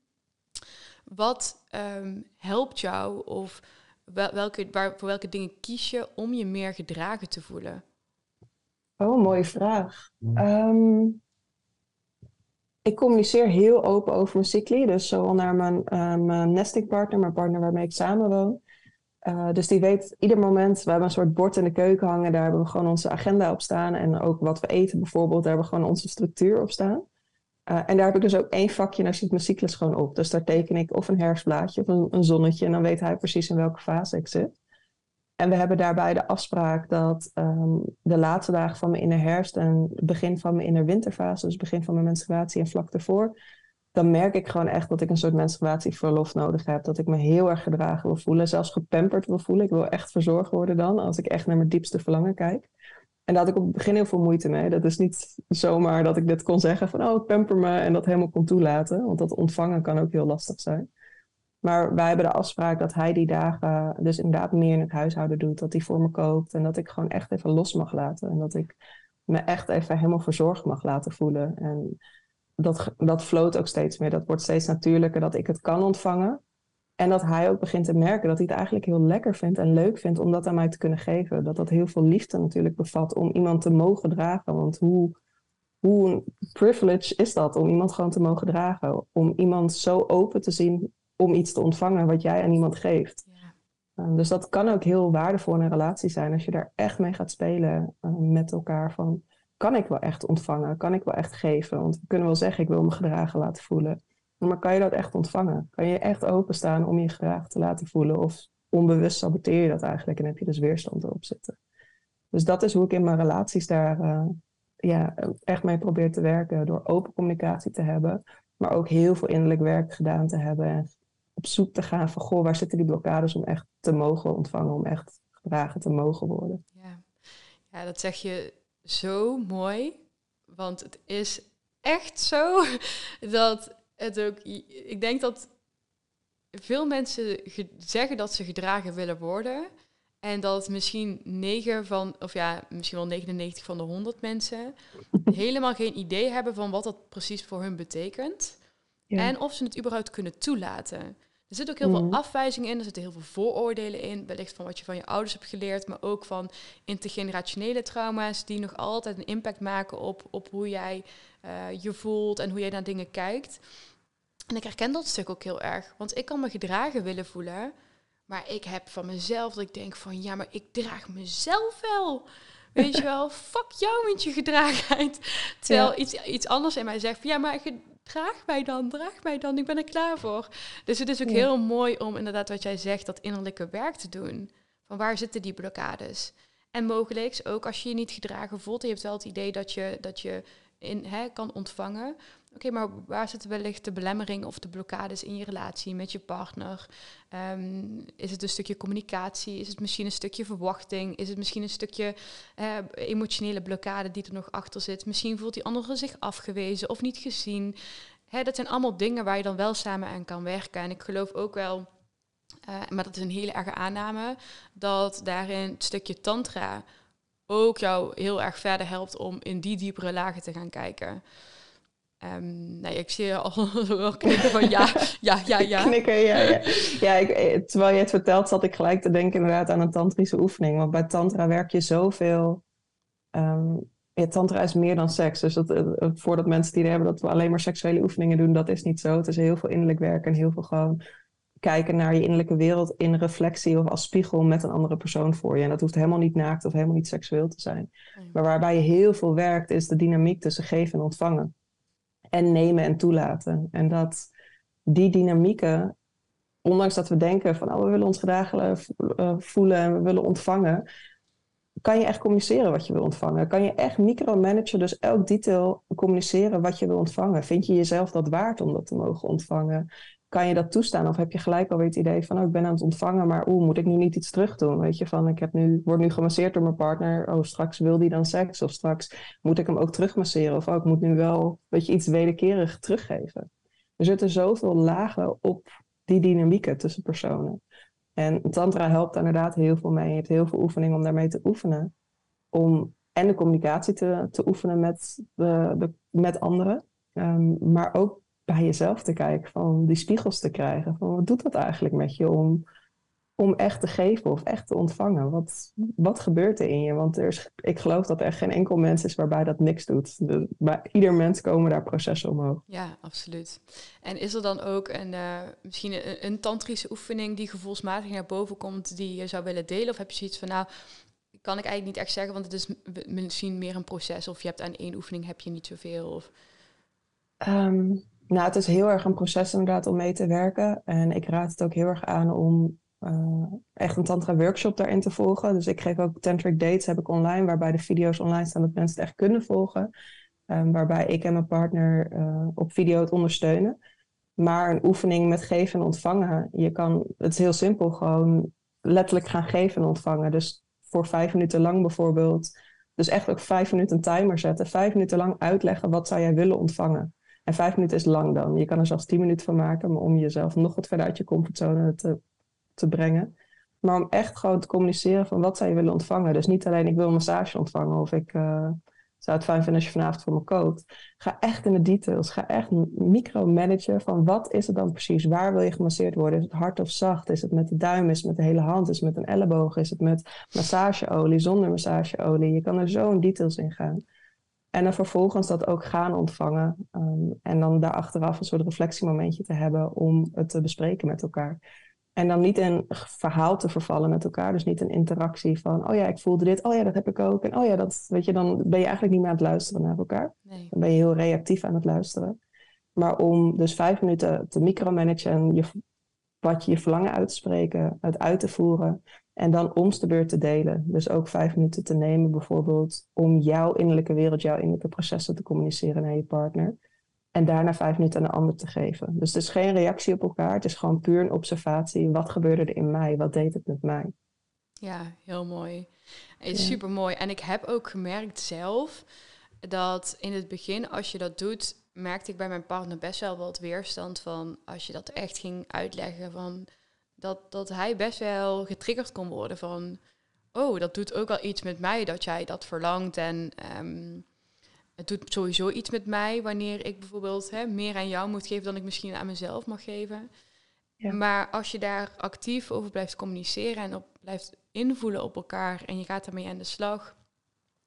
Wat ehm, helpt jou of welke, waar, voor welke dingen kies je om je meer gedragen te voelen? Oh, mooie vraag. Ehm, ik communiceer heel open over mijn cycli. Dus zowel naar mijn, uh, mijn nestingpartner, mijn partner waarmee ik samenwoon, uh, dus die weet ieder moment, we hebben een soort bord in de keuken hangen, daar hebben we gewoon onze agenda op staan. En ook wat we eten bijvoorbeeld, daar hebben we gewoon onze structuur op staan. Uh, en daar heb ik dus ook één vakje en daar zit mijn cyclus gewoon op. Dus daar teken ik of een herfstblaadje of een, zonnetje. En dan weet hij precies in welke fase ik zit. En we hebben daarbij de afspraak dat um, de laatste dagen van mijn innerherfst en het begin van mijn innerwinterfase, dus begin van mijn menstruatie en vlak daarvoor, dan merk ik gewoon echt dat ik een soort menstruatieverlof nodig heb. Dat ik me heel erg gedragen wil voelen, zelfs gepamperd wil voelen. Ik wil echt verzorgd worden dan, als ik echt naar mijn diepste verlangen kijk. En daar had ik op het begin heel veel moeite mee. Dat is niet zomaar dat ik dit kon zeggen van, oh, ik pamper me en dat helemaal kon toelaten. Want dat ontvangen kan ook heel lastig zijn. Maar wij hebben de afspraak dat hij die dagen dus inderdaad meer in het huishouden doet. Dat hij voor me kookt en dat ik gewoon echt even los mag laten. En dat ik me echt even helemaal verzorgd mag laten voelen. En dat, dat floot ook steeds meer. Dat wordt steeds natuurlijker dat ik het kan ontvangen. En dat hij ook begint te merken dat hij het eigenlijk heel lekker vindt en leuk vindt om dat aan mij te kunnen geven. Dat dat heel veel liefde natuurlijk bevat om iemand te mogen dragen. Want hoe, hoe privilege is dat om iemand gewoon te mogen dragen? Om iemand zo open te zien om iets te ontvangen wat jij aan iemand geeft. Ja. Uh, dus dat kan ook heel waardevol in een relatie zijn als je daar echt mee gaat spelen uh, met elkaar. Van kan ik wel echt ontvangen? Kan ik wel echt geven? Want we kunnen wel zeggen, ik wil me gedragen laten voelen. Maar kan je dat echt ontvangen? Kan je echt openstaan om je gedragen te laten voelen? Of onbewust saboteer je dat eigenlijk en heb je dus weerstand erop zitten? Dus dat is hoe ik in mijn relaties daar uh, ja, echt mee probeer te werken. Door open communicatie te hebben, maar ook heel veel innerlijk werk gedaan te hebben. En op zoek te gaan van, goh, waar zitten die blokkades om echt te mogen ontvangen, om echt gedragen te mogen worden. Ja, ja dat zeg je zo mooi. Want het is echt zo dat het ook. Ik denk dat veel mensen zeggen dat ze gedragen willen worden. En dat misschien 9 van, of ja, misschien wel 99 van de 100 mensen helemaal geen idee hebben van wat dat precies voor hun betekent. En of ze het überhaupt kunnen toelaten. Er zit ook heel veel mhm. afwijzingen in, er zitten heel veel vooroordelen in, wellicht van wat je van je ouders hebt geleerd, maar ook van intergenerationele trauma's die nog altijd een impact maken op, op hoe jij uh, je voelt en hoe jij naar dingen kijkt. En ik herken dat stuk ook heel erg, want ik kan me gedragen willen voelen, maar ik heb van mezelf dat ik denk van ja, maar ik draag mezelf wel. Weet je wel, fuck jou met je gedragenheid. Terwijl iets, iets anders in mij zegt van ja, maar draag mij dan, draag mij dan, ik ben er klaar voor. Dus het is ook heel mooi om inderdaad wat jij zegt, dat innerlijke werk te doen. Van waar zitten die blokkades? En mogelijk ook als je je niet gedragen voelt, je hebt wel het idee dat je, dat je in, hè, kan ontvangen, Oké, maar waar zitten wellicht de belemmering of de blokkades in je relatie met je partner? Ehm, is het een stukje communicatie? Is het misschien een stukje verwachting? Is het misschien een stukje uh, emotionele blokkade die er nog achter zit? Misschien voelt die andere zich afgewezen of niet gezien. Dat zijn allemaal dingen waar je dan wel samen aan kan werken. En ik geloof ook wel, uh, maar dat is een hele erge aanname, dat daarin het stukje tantra ook jou heel erg verder helpt om in die diepere lagen te gaan kijken. Um, nee, ik zie je al zo knikken van ja, ja, ja, ja. Knikken, ja, ja. ja ik, eh, terwijl je het vertelt, zat ik gelijk te denken inderdaad aan een tantrische oefening. Want bij tantra werk je zoveel... Um, ja, tantra is meer dan seks. Dus dat, voordat mensen die hebben dat we alleen maar seksuele oefeningen doen, dat is niet zo. Het is heel veel innerlijk werk en heel veel gewoon kijken naar je innerlijke wereld in reflectie of als spiegel met een andere persoon voor je. En dat hoeft helemaal niet naakt of helemaal niet seksueel te zijn. Maar waarbij je heel veel werkt, is de dynamiek tussen geven en ontvangen. En nemen en toelaten. En dat die dynamieken, ondanks dat we denken van oh, we willen ons gedragen eh, voelen en we willen ontvangen, kan je echt communiceren wat je wil ontvangen? Kan je echt micromanagen, dus elk detail communiceren wat je wil ontvangen? Vind je jezelf dat waard om dat te mogen ontvangen? Kan je dat toestaan? Of heb je gelijk alweer het idee van, oh, ik ben aan het ontvangen, maar oeh, moet ik nu niet iets terug doen? Weet je, van, ik heb nu, word nu gemasseerd door mijn partner, oh, straks wil die dan seks, of straks moet ik hem ook terugmasseren, of oh, ik moet nu wel, weet je, iets wederkerig teruggeven. Er zitten zoveel lagen op die dynamieken tussen personen. En Tantra helpt inderdaad heel veel mee. Je hebt heel veel oefeningen om daarmee te oefenen. Om en de communicatie te, te oefenen met, de, de met anderen. Um, maar ook bij jezelf te kijken, van die spiegels te krijgen. Van wat doet dat eigenlijk met je om, om echt te geven of echt te ontvangen? Wat, wat gebeurt er in je? Want er is, ik geloof dat er geen enkel mens is waarbij dat niks doet. bij ieder mens komen daar processen omhoog. Ja, absoluut. En is er dan ook een, uh, misschien een, een, tantrische oefening die gevoelsmatig naar boven komt, die je zou willen delen? Of heb je zoiets van, nou, kan ik eigenlijk niet echt zeggen, want het is misschien meer een proces. Of je hebt aan één oefening heb je niet zoveel. Of... Ehm, nou, het is heel erg een proces inderdaad om mee te werken. En ik raad het ook heel erg aan om uh, echt een tantra workshop daarin te volgen. Dus ik geef ook tantric dates, heb ik online, waarbij de video's online staan dat mensen het echt kunnen volgen. Um, waarbij ik en mijn partner uh, op video het ondersteunen. Maar een oefening met geven en ontvangen, je kan, het is heel simpel, gewoon letterlijk gaan geven en ontvangen. Dus voor vijf minuten lang bijvoorbeeld. Dus echt ook vijf minuten een timer zetten. Vijf minuten lang uitleggen wat zou jij willen ontvangen. En vijf minuten is lang dan. Je kan er zelfs tien minuten van maken, maar om jezelf nog wat verder uit je comfortzone te, te brengen. Maar om echt gewoon te communiceren van wat je willen ontvangen. Dus niet alleen ik wil een massage ontvangen of ik uh, zou het fijn vinden als je vanavond voor me kookt. Ga echt in de details. Ga echt micromanagen van wat is het dan precies? Waar wil je gemasseerd worden? Is het hard of zacht? Is het met de duim? Is het met de hele hand? Is het met een elleboog? Is het met massageolie? Zonder massageolie? Je kan er zo in details in gaan. En dan vervolgens dat ook gaan ontvangen. Um, en dan daar achteraf een soort reflectiemomentje te hebben om het te bespreken met elkaar. En dan niet in verhaal te vervallen met elkaar. Dus niet een interactie van, oh ja, ik voelde dit, oh ja, dat heb ik ook. En oh ja, dat, weet je, dan ben je eigenlijk niet meer aan het luisteren naar elkaar. Nee. Dan ben je heel reactief aan het luisteren. Maar om dus vijf minuten te micromanagen en je, wat je je verlangen uit te spreken, het uit te voeren. En dan om de beurt te delen. Dus ook vijf minuten te nemen bijvoorbeeld om jouw innerlijke wereld, jouw innerlijke processen te communiceren naar je partner. En daarna vijf minuten aan de ander te geven. Dus het is geen reactie op elkaar. Het is gewoon puur een observatie. Wat gebeurde er in mij? Wat deed het met mij? Ja, heel mooi. Is super mooi. En ik heb ook gemerkt zelf dat in het begin, als je dat doet, merkte ik bij mijn partner best wel wat weerstand van als je dat echt ging uitleggen van dat, dat hij best wel getriggerd kon worden van, oh, dat doet ook wel iets met mij dat jij dat verlangt. En um, het doet sowieso iets met mij wanneer ik bijvoorbeeld hè, meer aan jou moet geven dan ik misschien aan mezelf mag geven. Ja. Maar als je daar actief over blijft communiceren en op blijft invoelen op elkaar en je gaat ermee aan de slag,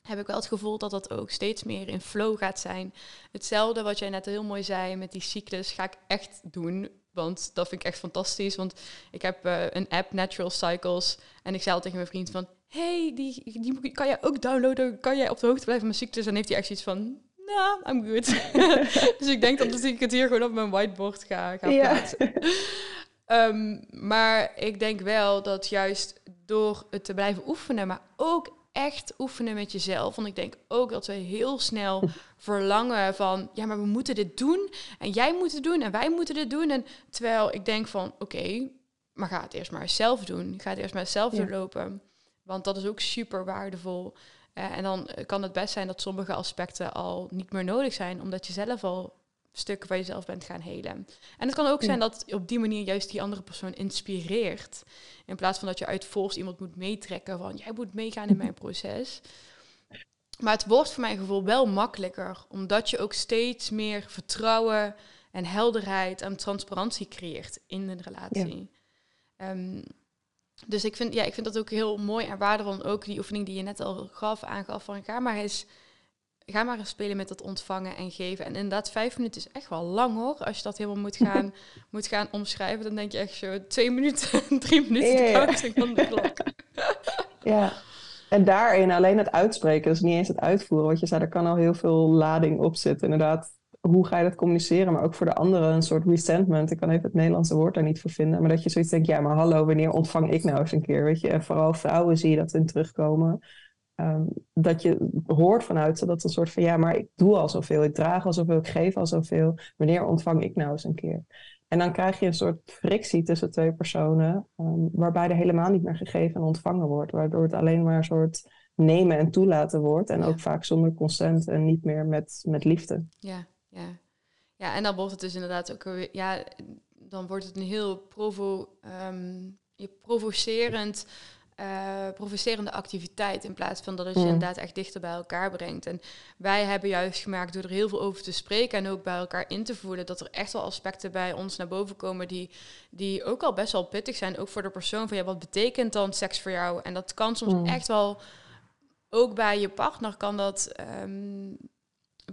heb ik wel het gevoel dat dat ook steeds meer in flow gaat zijn. Hetzelfde wat jij net heel mooi zei met die cyclus ga ik echt doen. Want dat vind ik echt fantastisch. Want ik heb uh, een app, Natural Cycles. En ik zei al tegen mijn vriend van... hey, die, die kan jij ook downloaden? Kan jij op de hoogte blijven van mijn ziektes? En heeft hij echt iets van... Nou, I'm good. dus ik denk dat ik het hier gewoon op mijn whiteboard ga, ga plaatsen. um, maar ik denk wel dat juist door het te blijven oefenen... maar ook echt oefenen met jezelf. Want ik denk ook dat we heel snel verlangen van, ja, maar we moeten dit doen. En jij moet het doen en wij moeten dit doen. En terwijl ik denk van, oké, maar ga het eerst maar zelf doen. Ga het eerst maar zelf doorlopen. Want dat is ook super waardevol. Uh, en dan kan het best zijn dat sommige aspecten al niet meer nodig zijn, omdat je zelf al stukken van jezelf bent gaan helen. En het kan ook zijn dat op die manier juist die andere persoon inspireert. In plaats van dat je uit volks iemand moet meetrekken van jij moet meegaan in mijn proces. Maar het wordt voor mijn gevoel wel makkelijker, omdat je ook steeds meer vertrouwen en helderheid en transparantie creëert in een relatie. Ehm, dus ik vind, ja, ik vind dat ook heel mooi en waardevol. ook die oefening die je net al gaf, aangaf van elkaar. Maar is ga maar eens spelen met dat ontvangen en geven. En inderdaad, vijf minuten is echt wel lang hoor. Als je dat helemaal moet gaan, moet gaan omschrijven, dan denk je echt zo twee minuten, drie minuten de van de klok. Ja. En daarin alleen het uitspreken, dus niet eens het uitvoeren. Wat je zei, er kan al heel veel lading op zitten. Inderdaad, hoe ga je dat communiceren? Maar ook voor de anderen een soort resentment. Ik kan even het Nederlandse woord daar niet voor vinden. Maar dat je zoiets denkt, ja, maar hallo, wanneer ontvang ik nou eens een keer? Weet je, en vooral vrouwen zie je dat in terugkomen. Ehm, dat je hoort vanuit ze dat een soort van, ja, maar ik doe al zoveel. Ik draag al zoveel, ik geef al zoveel. Wanneer ontvang ik nou eens een keer? En dan krijg je een soort frictie tussen twee personen, ehm, waarbij er helemaal niet meer gegeven en ontvangen wordt. Waardoor het alleen maar een soort nemen en toelaten wordt. En Ja. ook vaak zonder consent en niet meer met, met liefde. Ja, ja. Ja, en dan wordt het dus inderdaad ook weer, ja, dan wordt het een heel provo, ehm, je provocerend, eh, provocerende activiteit in plaats van dat het je Mm. inderdaad echt dichter bij elkaar brengt. En wij hebben juist gemerkt door er heel veel over te spreken en ook bij elkaar in te voelen, dat er echt wel aspecten bij ons naar boven komen die, die ook al best wel pittig zijn, ook voor de persoon van ja, wat betekent dan seks voor jou? En dat kan soms Mm. echt wel, ook bij je partner kan dat ehm,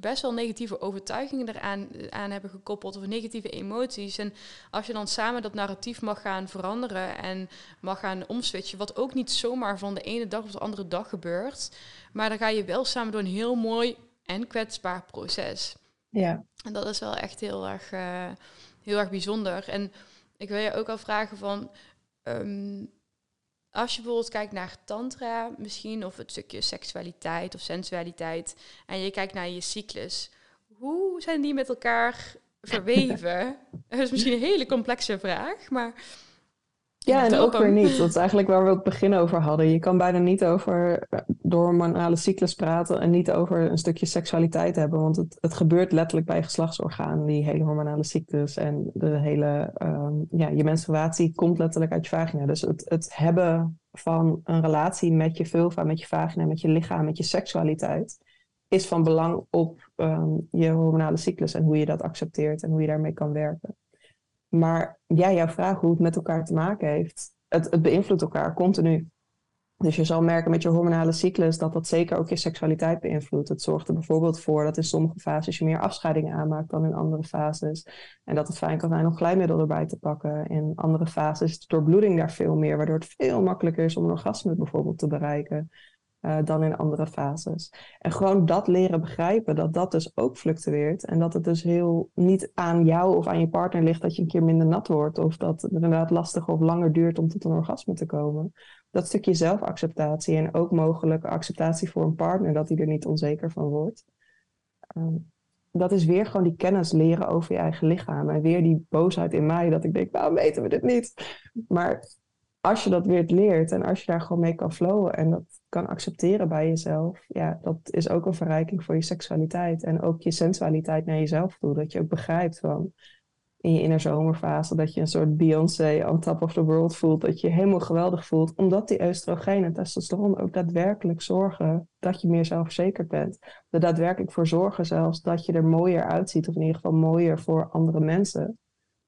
best wel negatieve overtuigingen eraan aan hebben gekoppeld of negatieve emoties. En als je dan samen dat narratief mag gaan veranderen en mag gaan omswitchen, wat ook niet zomaar van de ene dag op de andere dag gebeurt, maar dan ga je wel samen door een heel mooi en kwetsbaar proces. Ja, En dat is wel echt heel erg, eh, heel erg bijzonder. En ik wil je ook al vragen van, ehm, als je bijvoorbeeld kijkt naar tantra misschien, of het stukje seksualiteit of sensualiteit, en je kijkt naar je cyclus, hoe zijn die met elkaar verweven? dat is misschien een hele complexe vraag, maar... ja en ook weer niet. Dat is eigenlijk waar we het begin over hadden. Je kan bijna niet over eh, de hormonale cyclus praten en niet over een stukje seksualiteit hebben. Want het, het gebeurt letterlijk bij je geslachtsorgaan, die hele hormonale cyclus. En de hele, ehm, ja, je menstruatie komt letterlijk uit je vagina. Dus het, het hebben van een relatie met je vulva, met je vagina, met je lichaam, met je seksualiteit, is van belang op ehm, je hormonale cyclus en hoe je dat accepteert en hoe je daarmee kan werken. Maar ja, jouw vraag hoe het met elkaar te maken heeft, het, het beïnvloedt elkaar continu. Dus je zal merken met je hormonale cyclus dat dat zeker ook je seksualiteit beïnvloedt. Het zorgt er bijvoorbeeld voor dat in sommige fases je meer afscheidingen aanmaakt dan in andere fases. En dat het fijn kan zijn om glijmiddel erbij te pakken. In andere fases is de doorbloeding daar veel meer, waardoor het veel makkelijker is om een orgasme bijvoorbeeld te bereiken. Eh, dan in andere fases. En gewoon dat leren begrijpen, dat dat dus ook fluctueert. En dat het dus heel niet aan jou of aan je partner ligt dat je een keer minder nat wordt. Of dat het inderdaad lastiger of langer duurt om tot een orgasme te komen. Dat stukje zelfacceptatie en ook mogelijk acceptatie voor een partner, dat hij er niet onzeker van wordt. Ehm, dat is weer gewoon die kennis leren over je eigen lichaam. En weer die boosheid in mij, dat ik denk, waarom weten we dit niet? Maar als je dat weer leert en als je daar gewoon mee kan flowen en dat kan accepteren bij jezelf, ja, dat is ook een verrijking voor je seksualiteit en ook je sensualiteit naar jezelf toe. Dat je ook begrijpt van in je innerzomerfase dat je een soort Beyoncé on top of the world voelt, dat je je helemaal geweldig voelt, omdat die oestrogeen en testosteron ook daadwerkelijk zorgen dat je meer zelfverzekerd bent. Er daadwerkelijk voor zorgen zelfs dat je er mooier uitziet, of in ieder geval mooier voor andere mensen.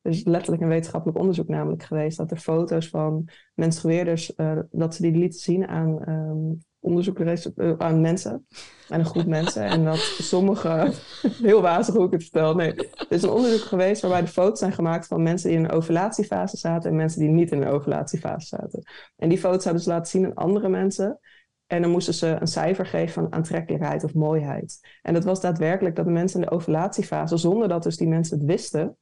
Er is letterlijk een wetenschappelijk onderzoek namelijk geweest dat er foto's van menstrueerders, eh, dat ze die lieten zien aan ehm, onderzoekers, eh, aan mensen, aan een groep mensen. En dat sommige, heel wazig hoe ik het vertel, nee. Er is een onderzoek geweest waarbij de foto's zijn gemaakt van mensen die in een ovulatiefase zaten en mensen die niet in een ovulatiefase zaten. En die foto's hebben ze laten zien aan andere mensen. En dan moesten ze een cijfer geven van aantrekkelijkheid of mooiheid. En dat was daadwerkelijk dat de mensen in de ovulatiefase, zonder dat dus die mensen het wisten,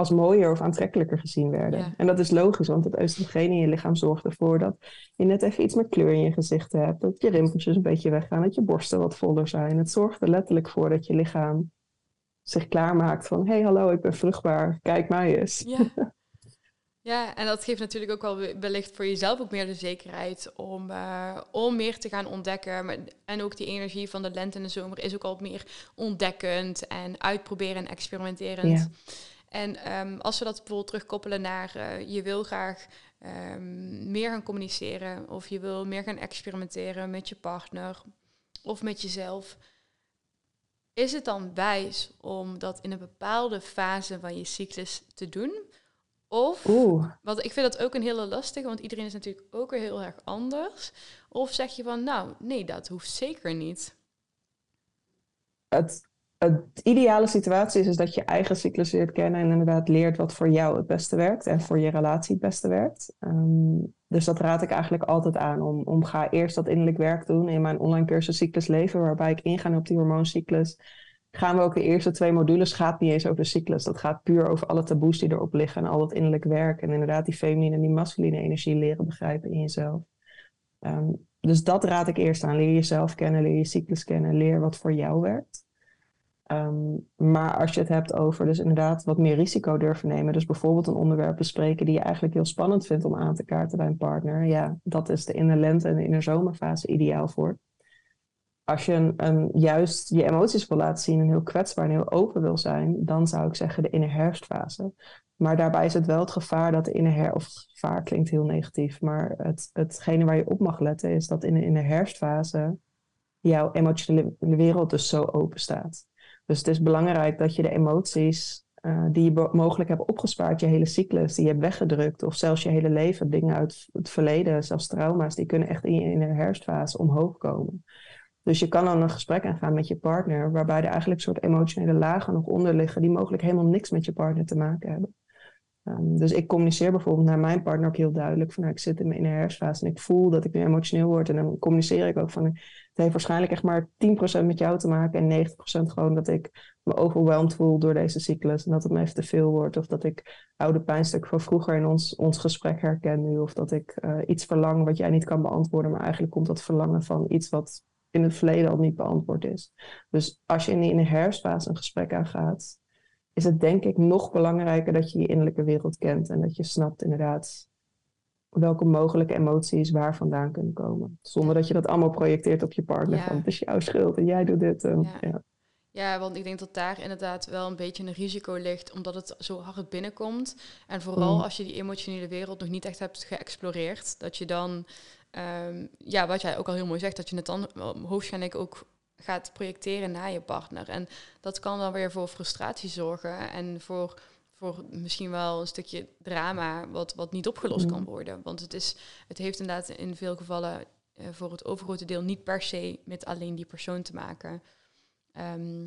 als mooier of aantrekkelijker gezien werden. Ja. En dat is logisch, want het oestrogeen in je lichaam zorgt ervoor dat je net even iets meer kleur in je gezicht hebt, dat je rimpeltjes een beetje weggaan, dat je borsten wat voller zijn. Het zorgt er letterlijk voor dat je lichaam zich klaarmaakt van, hé hey, hallo, ik ben vruchtbaar, kijk mij eens. Ja. ja, en dat geeft natuurlijk ook wel we- wellicht voor jezelf ook meer de zekerheid om, eh, om meer te gaan ontdekken. En ook die energie van de lente en de zomer is ook al meer ontdekkend en uitproberen en experimenterend. Ja. En ehm, als we dat bijvoorbeeld terugkoppelen naar eh, je wil graag ehm, meer gaan communiceren of je wil meer gaan experimenteren met je partner of met jezelf. Is het dan wijs om dat in een bepaalde fase van je cyclus te doen? Of, Oeh, want ik vind dat ook een hele lastige, want iedereen is natuurlijk ook weer heel erg anders. Of zeg je van, nou, nee, dat hoeft zeker niet. het, het ideale situatie is, is dat je eigen cyclus leert kennen en inderdaad leert wat voor jou het beste werkt en voor je relatie het beste werkt. Ehm, dus dat raad ik eigenlijk altijd aan om, om ga eerst dat innerlijk werk doen in mijn online cursus Cyclus Leven, waarbij ik inga op die hormooncyclus gaan we ook de eerste twee modules gaat niet eens over de cyclus. Dat gaat puur over alle taboes die erop liggen en al dat innerlijk werk. En inderdaad die feminine en die masculine energie leren begrijpen in jezelf. Ehm, dus dat raad ik eerst aan. Leer jezelf kennen, leer je cyclus kennen, leer wat voor jou werkt. Ehm, maar als je het hebt over dus inderdaad wat meer risico durven nemen. Dus bijvoorbeeld een onderwerp bespreken die je eigenlijk heel spannend vindt om aan te kaarten bij een partner. Ja, dat is de in de lente en de in de zomerfase ideaal voor als je een, juist je emoties wil laten zien en heel kwetsbaar en heel open wil zijn, dan zou ik zeggen de in de herfstfase. Maar daarbij is het wel het gevaar dat de in de her, of gevaar klinkt heel negatief, maar het, hetgene waar je op mag letten is dat in de, in de herfstfase jouw emotionele wereld dus zo open staat. Dus het is belangrijk dat je de emoties uh, die je mogelijk hebt opgespaard, je hele cyclus, die je hebt weggedrukt, of zelfs je hele leven, dingen uit het verleden, zelfs trauma's, die kunnen echt in, je, in herfstfase omhoog komen. Dus je kan dan een gesprek aangaan met je partner, waarbij er eigenlijk soort emotionele lagen nog onder liggen, die mogelijk helemaal niks met je partner te maken hebben. Um, dus ik communiceer bijvoorbeeld naar mijn partner ook heel duidelijk van nou, ik zit in mijn herfstfase en ik voel dat ik nu emotioneel word. En dan communiceer ik ook van heeft waarschijnlijk echt maar 10% met jou te maken en 90% gewoon dat ik me overweldigd voel door deze cyclus en dat het me even te veel wordt. Of dat ik oude pijnstuk van vroeger in ons, ons gesprek herken nu. Of dat ik uh, iets verlang wat jij niet kan beantwoorden, maar eigenlijk komt dat verlangen van iets wat in het verleden al niet beantwoord is. Dus als je in, in de herfstfase een gesprek aangaat, is het denk ik nog belangrijker dat je je innerlijke wereld kent en dat je snapt inderdaad welke mogelijke emoties waar vandaan kunnen komen. Zonder dat je dat allemaal projecteert op je partner. Van het is jouw schuld en jij doet dit. En, ja. ja. Ja, want ik denk dat daar inderdaad wel een beetje een risico ligt, omdat het zo hard binnenkomt. En vooral mm. als je die emotionele wereld nog niet echt hebt geëxploreerd, dat je dan Ehm, ja, wat jij ook al heel mooi zegt, dat je het dan hoogstwaarschijnlijk ook gaat projecteren naar je partner. En dat kan dan weer voor frustratie zorgen en voor, voor misschien wel een stukje drama wat, wat niet opgelost kan mm. worden. Want het, is, het heeft inderdaad in veel gevallen uh, voor het overgrote deel niet per se met alleen die persoon te maken. Ehm,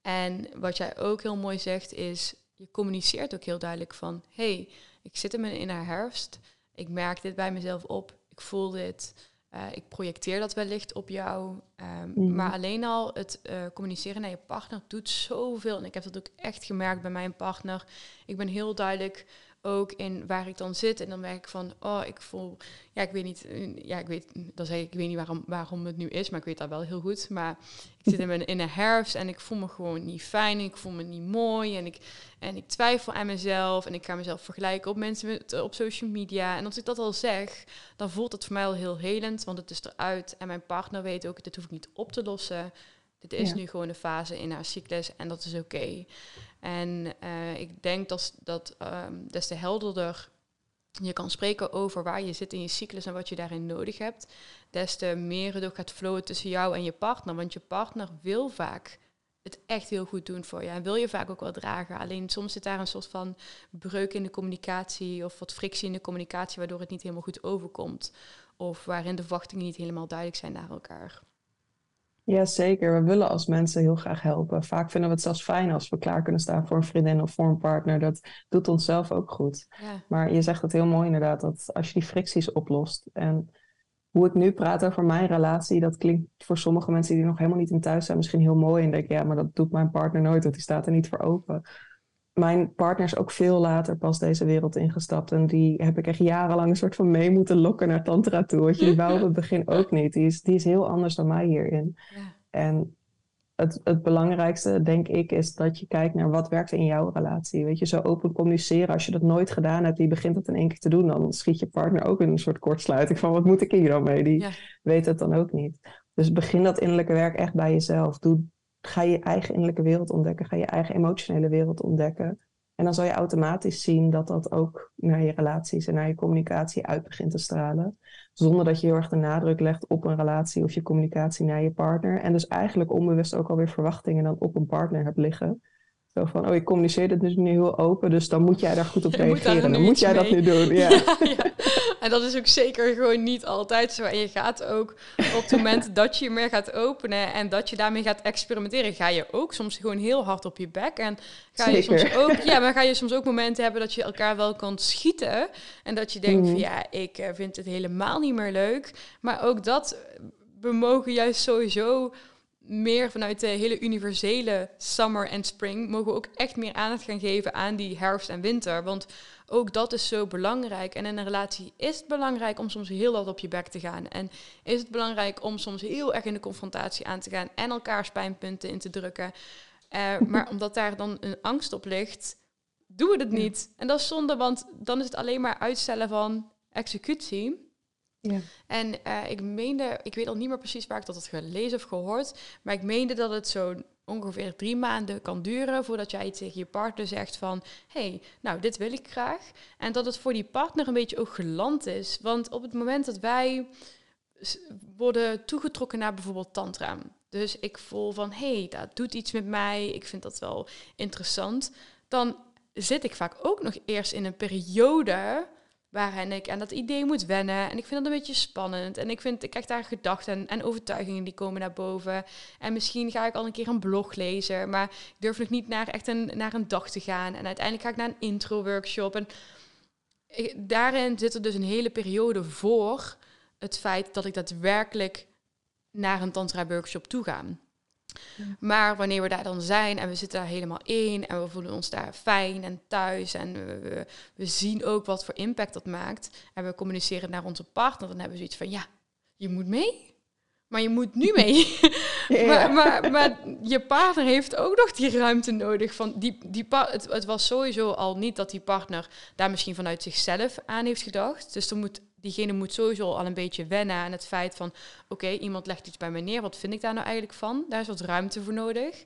en wat jij ook heel mooi zegt is, je communiceert ook heel duidelijk van, hey, ik zit in mijn haar herfst ik merk dit bij mezelf op, ik voel dit, uh, ik projecteer dat wellicht op jou. Um, mm. Maar alleen al het uh, communiceren naar je partner doet zoveel. En ik heb dat ook echt gemerkt bij mijn partner. Ik ben heel duidelijk ook in waar ik dan zit. En dan merk ik van, oh, ik voel, ja, ik weet niet, ja, ik weet, dan zeg ik, ik weet niet waarom, waarom het nu is, maar ik weet dat wel heel goed. Maar ik zit in, mijn, in een herfst en ik voel me gewoon niet fijn, ik voel me niet mooi en ik, en ik twijfel aan mezelf en ik ga mezelf vergelijken op mensen met, op social media. En als ik dat al zeg, dan voelt het voor mij al heel helend, want het is eruit. En mijn partner weet ook, dit hoef ik niet op te lossen. Dit is nu gewoon een fase in haar cyclus en dat is oké. En uh, ik denk dat, dat um, des te helderder je kan spreken over waar je zit in je cyclus en wat je daarin nodig hebt, des te meer het ook gaat flowen tussen jou en je partner. Want je partner wil vaak het echt heel goed doen voor je en wil je vaak ook wel dragen. Alleen soms zit daar een soort van breuk in de communicatie of wat frictie in de communicatie, waardoor het niet helemaal goed overkomt. Of waarin de verwachtingen niet helemaal duidelijk zijn naar elkaar. Ja, zeker. We willen als mensen heel graag helpen. Vaak vinden we het zelfs fijn als we klaar kunnen staan voor een vriendin of voor een partner. Dat doet ons zelf ook goed. Ja. Maar je zegt het heel mooi inderdaad, dat als je die fricties oplost. En hoe ik nu praat over mijn relatie, dat klinkt voor sommige mensen die nog helemaal niet in thuis zijn misschien heel mooi. En denk ja, maar dat doet mijn partner nooit, want die staat er niet voor open mijn partner is ook veel later pas deze wereld ingestapt. En die heb ik echt jarenlang een soort van mee moeten lokken naar Tantra toe. Wat je, die wou op het begin ook niet. Die is, die is heel anders dan mij hierin. Ja. En het, het belangrijkste, denk ik, is dat je kijkt naar wat werkt in jouw relatie. Weet je, zo open communiceren. Als je dat nooit gedaan hebt, die begint het in één keer te doen, dan schiet je partner ook in een soort kortsluiting van wat moet ik hier dan mee? Die weet het dan ook niet. Dus begin dat innerlijke werk echt bij jezelf. Doe, ga je eigen innerlijke wereld ontdekken, ga je eigen emotionele wereld ontdekken. En dan zal je automatisch zien dat dat ook naar je relaties en naar je communicatie uit begint te stralen. Zonder dat je heel erg de nadruk legt op een relatie of je communicatie naar je partner. En dus eigenlijk onbewust ook alweer verwachtingen dan op een partner hebt liggen. Zo van, oh, ik communiceer dit dus nu heel open, dus dan moet jij daar goed op reageren. Dan moet jij dat nu doen. Ja. En dat is ook zeker gewoon niet altijd zo. En je gaat ook op het moment dat je meer gaat openen en dat je daarmee gaat experimenteren, ga je ook soms gewoon heel hard op je bek. En ga je soms ook, ja, maar ga je soms ook momenten hebben dat je elkaar wel kan schieten. En dat je denkt van mhm. ja, ik eh, vind het helemaal niet meer leuk. Maar ook dat, we mogen juist sowieso meer vanuit de hele universele summer en spring, mogen we ook echt meer aandacht gaan geven aan die herfst en winter. Want ook dat is zo belangrijk. En in een relatie is het belangrijk om soms heel hard op je bek te gaan. En is het belangrijk om soms heel erg in de confrontatie aan te gaan en elkaars pijnpunten in te drukken. Uh, maar omdat daar dan een angst op ligt, doen we het niet. En dat is zonde, want dan is het alleen maar uitstellen van executie. Ja. En uh, ik meende, ik weet al niet meer precies waar ik dat had gelezen of gehoord, maar ik meende dat het zo ongeveer drie maanden kan duren voordat jij tegen je partner zegt van, hey, nou, dit wil ik graag. En dat het voor die partner een beetje ook geland is. Want op het moment dat wij worden toegetrokken naar bijvoorbeeld tantra, dus ik voel van, hey, dat doet iets met mij, ik vind dat wel interessant, dan zit ik vaak ook nog eerst in een periode waarin ik aan dat idee moet wennen. En ik vind dat een beetje spannend. En ik, vind, ik krijg daar gedachten en, overtuigingen die komen naar boven. En misschien ga ik al een keer een blog lezen, maar ik durf nog niet naar echt een, naar een dag te gaan. En uiteindelijk ga ik naar een intro-workshop. En daarin zit er dus een hele periode voor het feit dat ik daadwerkelijk naar een tantra-workshop toe ga. Maar wanneer we daar dan zijn en we zitten daar helemaal in en we voelen ons daar fijn en thuis en we, we, zien ook wat voor impact dat maakt en we communiceren naar onze partner, dan hebben we zoiets van ja, je moet mee. Maar je moet nu mee. maar, maar, maar, je partner heeft ook nog die ruimte nodig. Van die, die het, het was sowieso al niet dat die partner daar misschien vanuit zichzelf aan heeft gedacht. Dus er moet diegene moet sowieso al een beetje wennen aan het feit van, oké, iemand legt iets bij mij neer, wat vind ik daar nou eigenlijk van? Daar is wat ruimte voor nodig.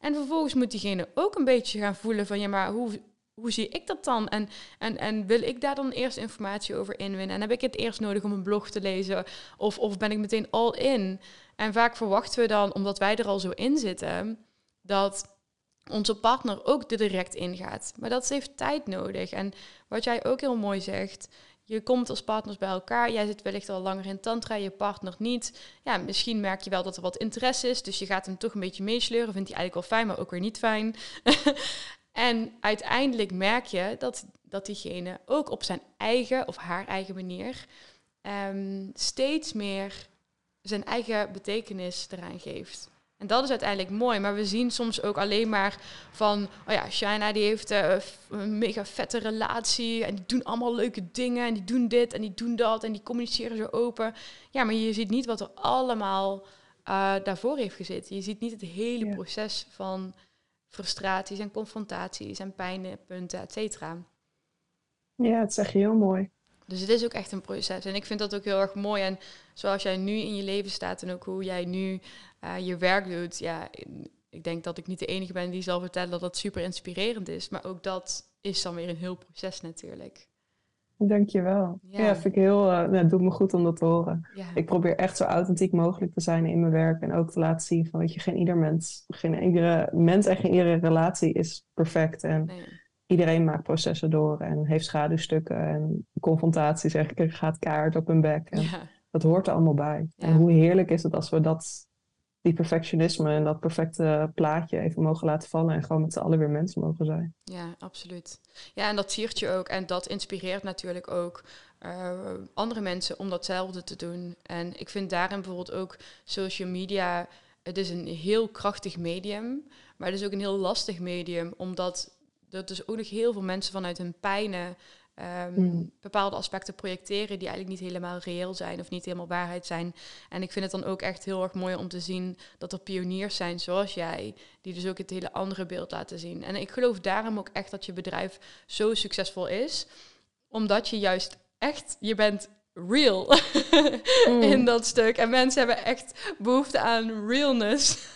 En vervolgens moet diegene ook een beetje gaan voelen van, ja, maar hoe, hoe zie ik dat dan? En, en, en wil ik daar dan eerst informatie over inwinnen? En heb ik het eerst nodig om een blog te lezen? Of, of ben ik meteen all in? En vaak verwachten we dan, omdat wij er al zo in zitten, dat onze partner ook er direct ingaat. Maar dat heeft tijd nodig. En wat jij ook heel mooi zegt, je komt als partners bij elkaar. Jij zit wellicht al langer in tantra, je partner niet. Ja, misschien merk je wel dat er wat interesse is. Dus je gaat hem toch een beetje meesleuren. Vindt hij eigenlijk wel fijn, maar ook weer niet fijn. en uiteindelijk merk je dat, dat diegene ook op zijn eigen of haar eigen manier... Um, steeds meer zijn eigen betekenis eraan geeft. En dat is uiteindelijk mooi. Maar we zien soms ook alleen maar van, oh ja, China die heeft uh, een mega vette relatie en die doen allemaal leuke dingen en die doen dit en die doen dat en die communiceren zo open. Ja, maar je ziet niet wat er allemaal uh, daarvoor heeft gezeten. Je ziet niet het hele proces van frustraties en confrontaties en pijnpunten, et cetera. Ja, het zeg je heel mooi. Dus het is ook echt een proces. En ik vind dat ook heel erg mooi. En zoals jij nu in je leven staat en ook hoe jij nu uh, je werk doet, ja, ik denk dat ik niet de enige ben die zal vertellen dat dat super inspirerend is. Maar ook dat is dan weer een heel proces natuurlijk. Dankjewel. Ja, ja vind ik heel, uh, nou, het doet me goed om dat te horen. Ik probeer echt zo authentiek mogelijk te zijn in mijn werk en ook te laten zien van, weet je, geen ieder mens, geen iedere mens en geen iedere relatie is perfect. En iedereen maakt processen door en heeft schaduwstukken en confrontaties en gaat kaart op hun bek. En Dat hoort er allemaal bij. En hoe heerlijk is het als we dat die perfectionisme en dat perfecte plaatje even mogen laten vallen en gewoon met z'n allen weer mensen mogen zijn. Ja, absoluut. Ja, en dat siert je ook en dat inspireert natuurlijk ook uh, andere mensen om datzelfde te doen. En ik vind daarin bijvoorbeeld ook social media, het is een heel krachtig medium, maar het is ook een heel lastig medium, omdat er dus ook nog heel veel mensen vanuit hun pijnen Ehm, hmm. bepaalde aspecten projecteren die eigenlijk niet helemaal reëel zijn of niet helemaal waarheid zijn. En ik vind het dan ook echt heel erg mooi om te zien dat er pioniers zijn zoals jij, die dus ook het hele andere beeld laten zien. En ik geloof daarom ook echt dat je bedrijf zo succesvol is, omdat je juist echt, je bent real hmm. in dat stuk. En mensen hebben echt behoefte aan realness.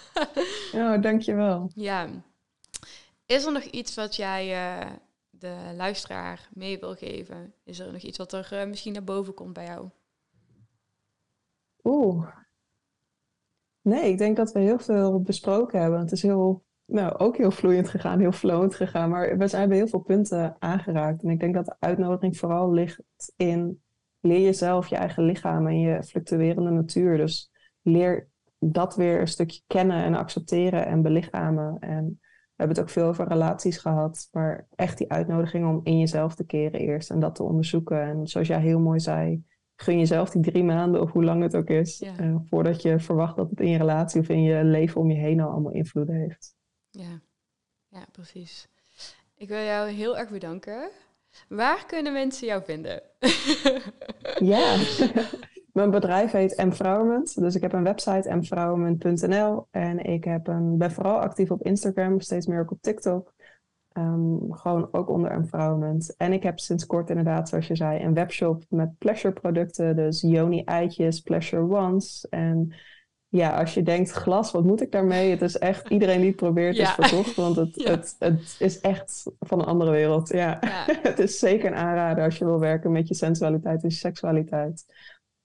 ja, dankjewel. Ja. Is er nog iets wat jij uh, de luisteraar mee wil geven? Is er nog iets wat er uh, misschien naar boven komt bij jou? Oeh. Nee, ik denk dat we heel veel besproken hebben. Het is heel, nou, ook heel vloeiend gegaan, heel flowend gegaan. Maar we zijn bij heel veel punten aangeraakt. En ik denk dat de uitnodiging vooral ligt in leer jezelf, je eigen lichaam en je fluctuerende natuur. Dus leer dat weer een stukje kennen en accepteren en belichamen. En we hebben het ook veel over relaties gehad, maar echt die uitnodiging om in jezelf te keren eerst en dat te onderzoeken. En zoals jij heel mooi zei, gun jezelf die drie maanden of hoe lang het ook is, eh, voordat je verwacht dat het in je relatie of in je leven om je heen al allemaal invloed heeft. Ja, ja precies. Ik wil jou heel erg bedanken. Waar kunnen mensen jou vinden? ja, mijn bedrijf heet Empowerment. Dus ik heb een website empowerment.nl. En ik heb een, ben vooral actief op Instagram, steeds meer ook op TikTok. Ehm, gewoon ook onder empowerment. En ik heb sinds kort inderdaad, zoals je zei, een webshop met pleasure producten. Dus Yoni eitjes, pleasure ones. En ja, als je denkt glas, wat moet ik daarmee? Het is echt, iedereen die het probeert is verkocht. Want het, het, het is echt van een andere wereld. Ja. ja. het is zeker een aanrader als je wil werken met je sensualiteit en seksualiteit.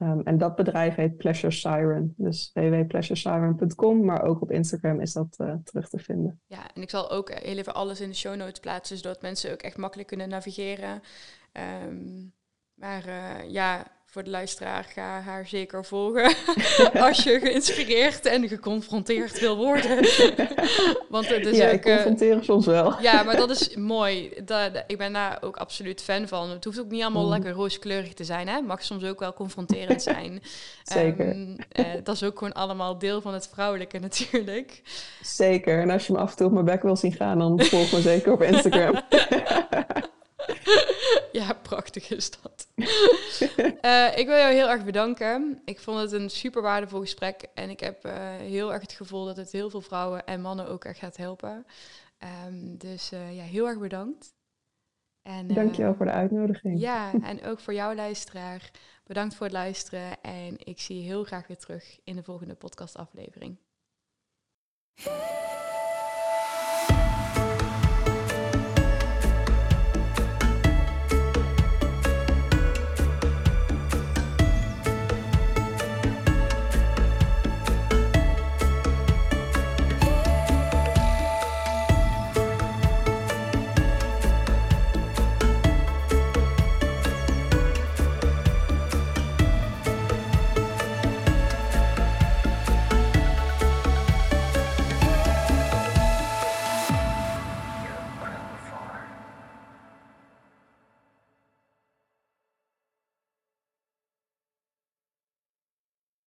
Ehm, en dat bedrijf heet Pleasure Siren. Dus www.pleasuresiren.com, maar ook op Instagram is dat uh, terug te vinden. Ja, en ik zal ook heel even alles in de show notes plaatsen, zodat mensen ook echt makkelijk kunnen navigeren. Um, maar uh, ja, voor de luisteraar, ga haar zeker volgen als je geïnspireerd en geconfronteerd wil worden. Want het is ja, ook, ik eh, confronteer soms wel. Ja, maar dat is mooi. Dat, ik ben daar ook absoluut fan van. Het hoeft ook niet allemaal mm. lekker rooskleurig te zijn. Hè? mag soms ook wel confronterend zijn. Zeker. Um, dat is ook gewoon allemaal deel van het vrouwelijke natuurlijk. Zeker. En als je me af en toe op mijn bek wil zien gaan, dan volg me zeker op Instagram. ja, prachtig is dat. uh, ik wil jou heel erg bedanken. Ik vond het een super waardevol gesprek. En ik heb uh, heel erg het gevoel dat het heel veel vrouwen en mannen ook echt gaat helpen. Um, dus uh, ja, heel erg bedankt. En, Dankjewel voor de uitnodiging. Ja, en ook voor jouw luisteraar. Bedankt voor het luisteren. En ik zie je heel graag weer terug in de volgende podcastaflevering.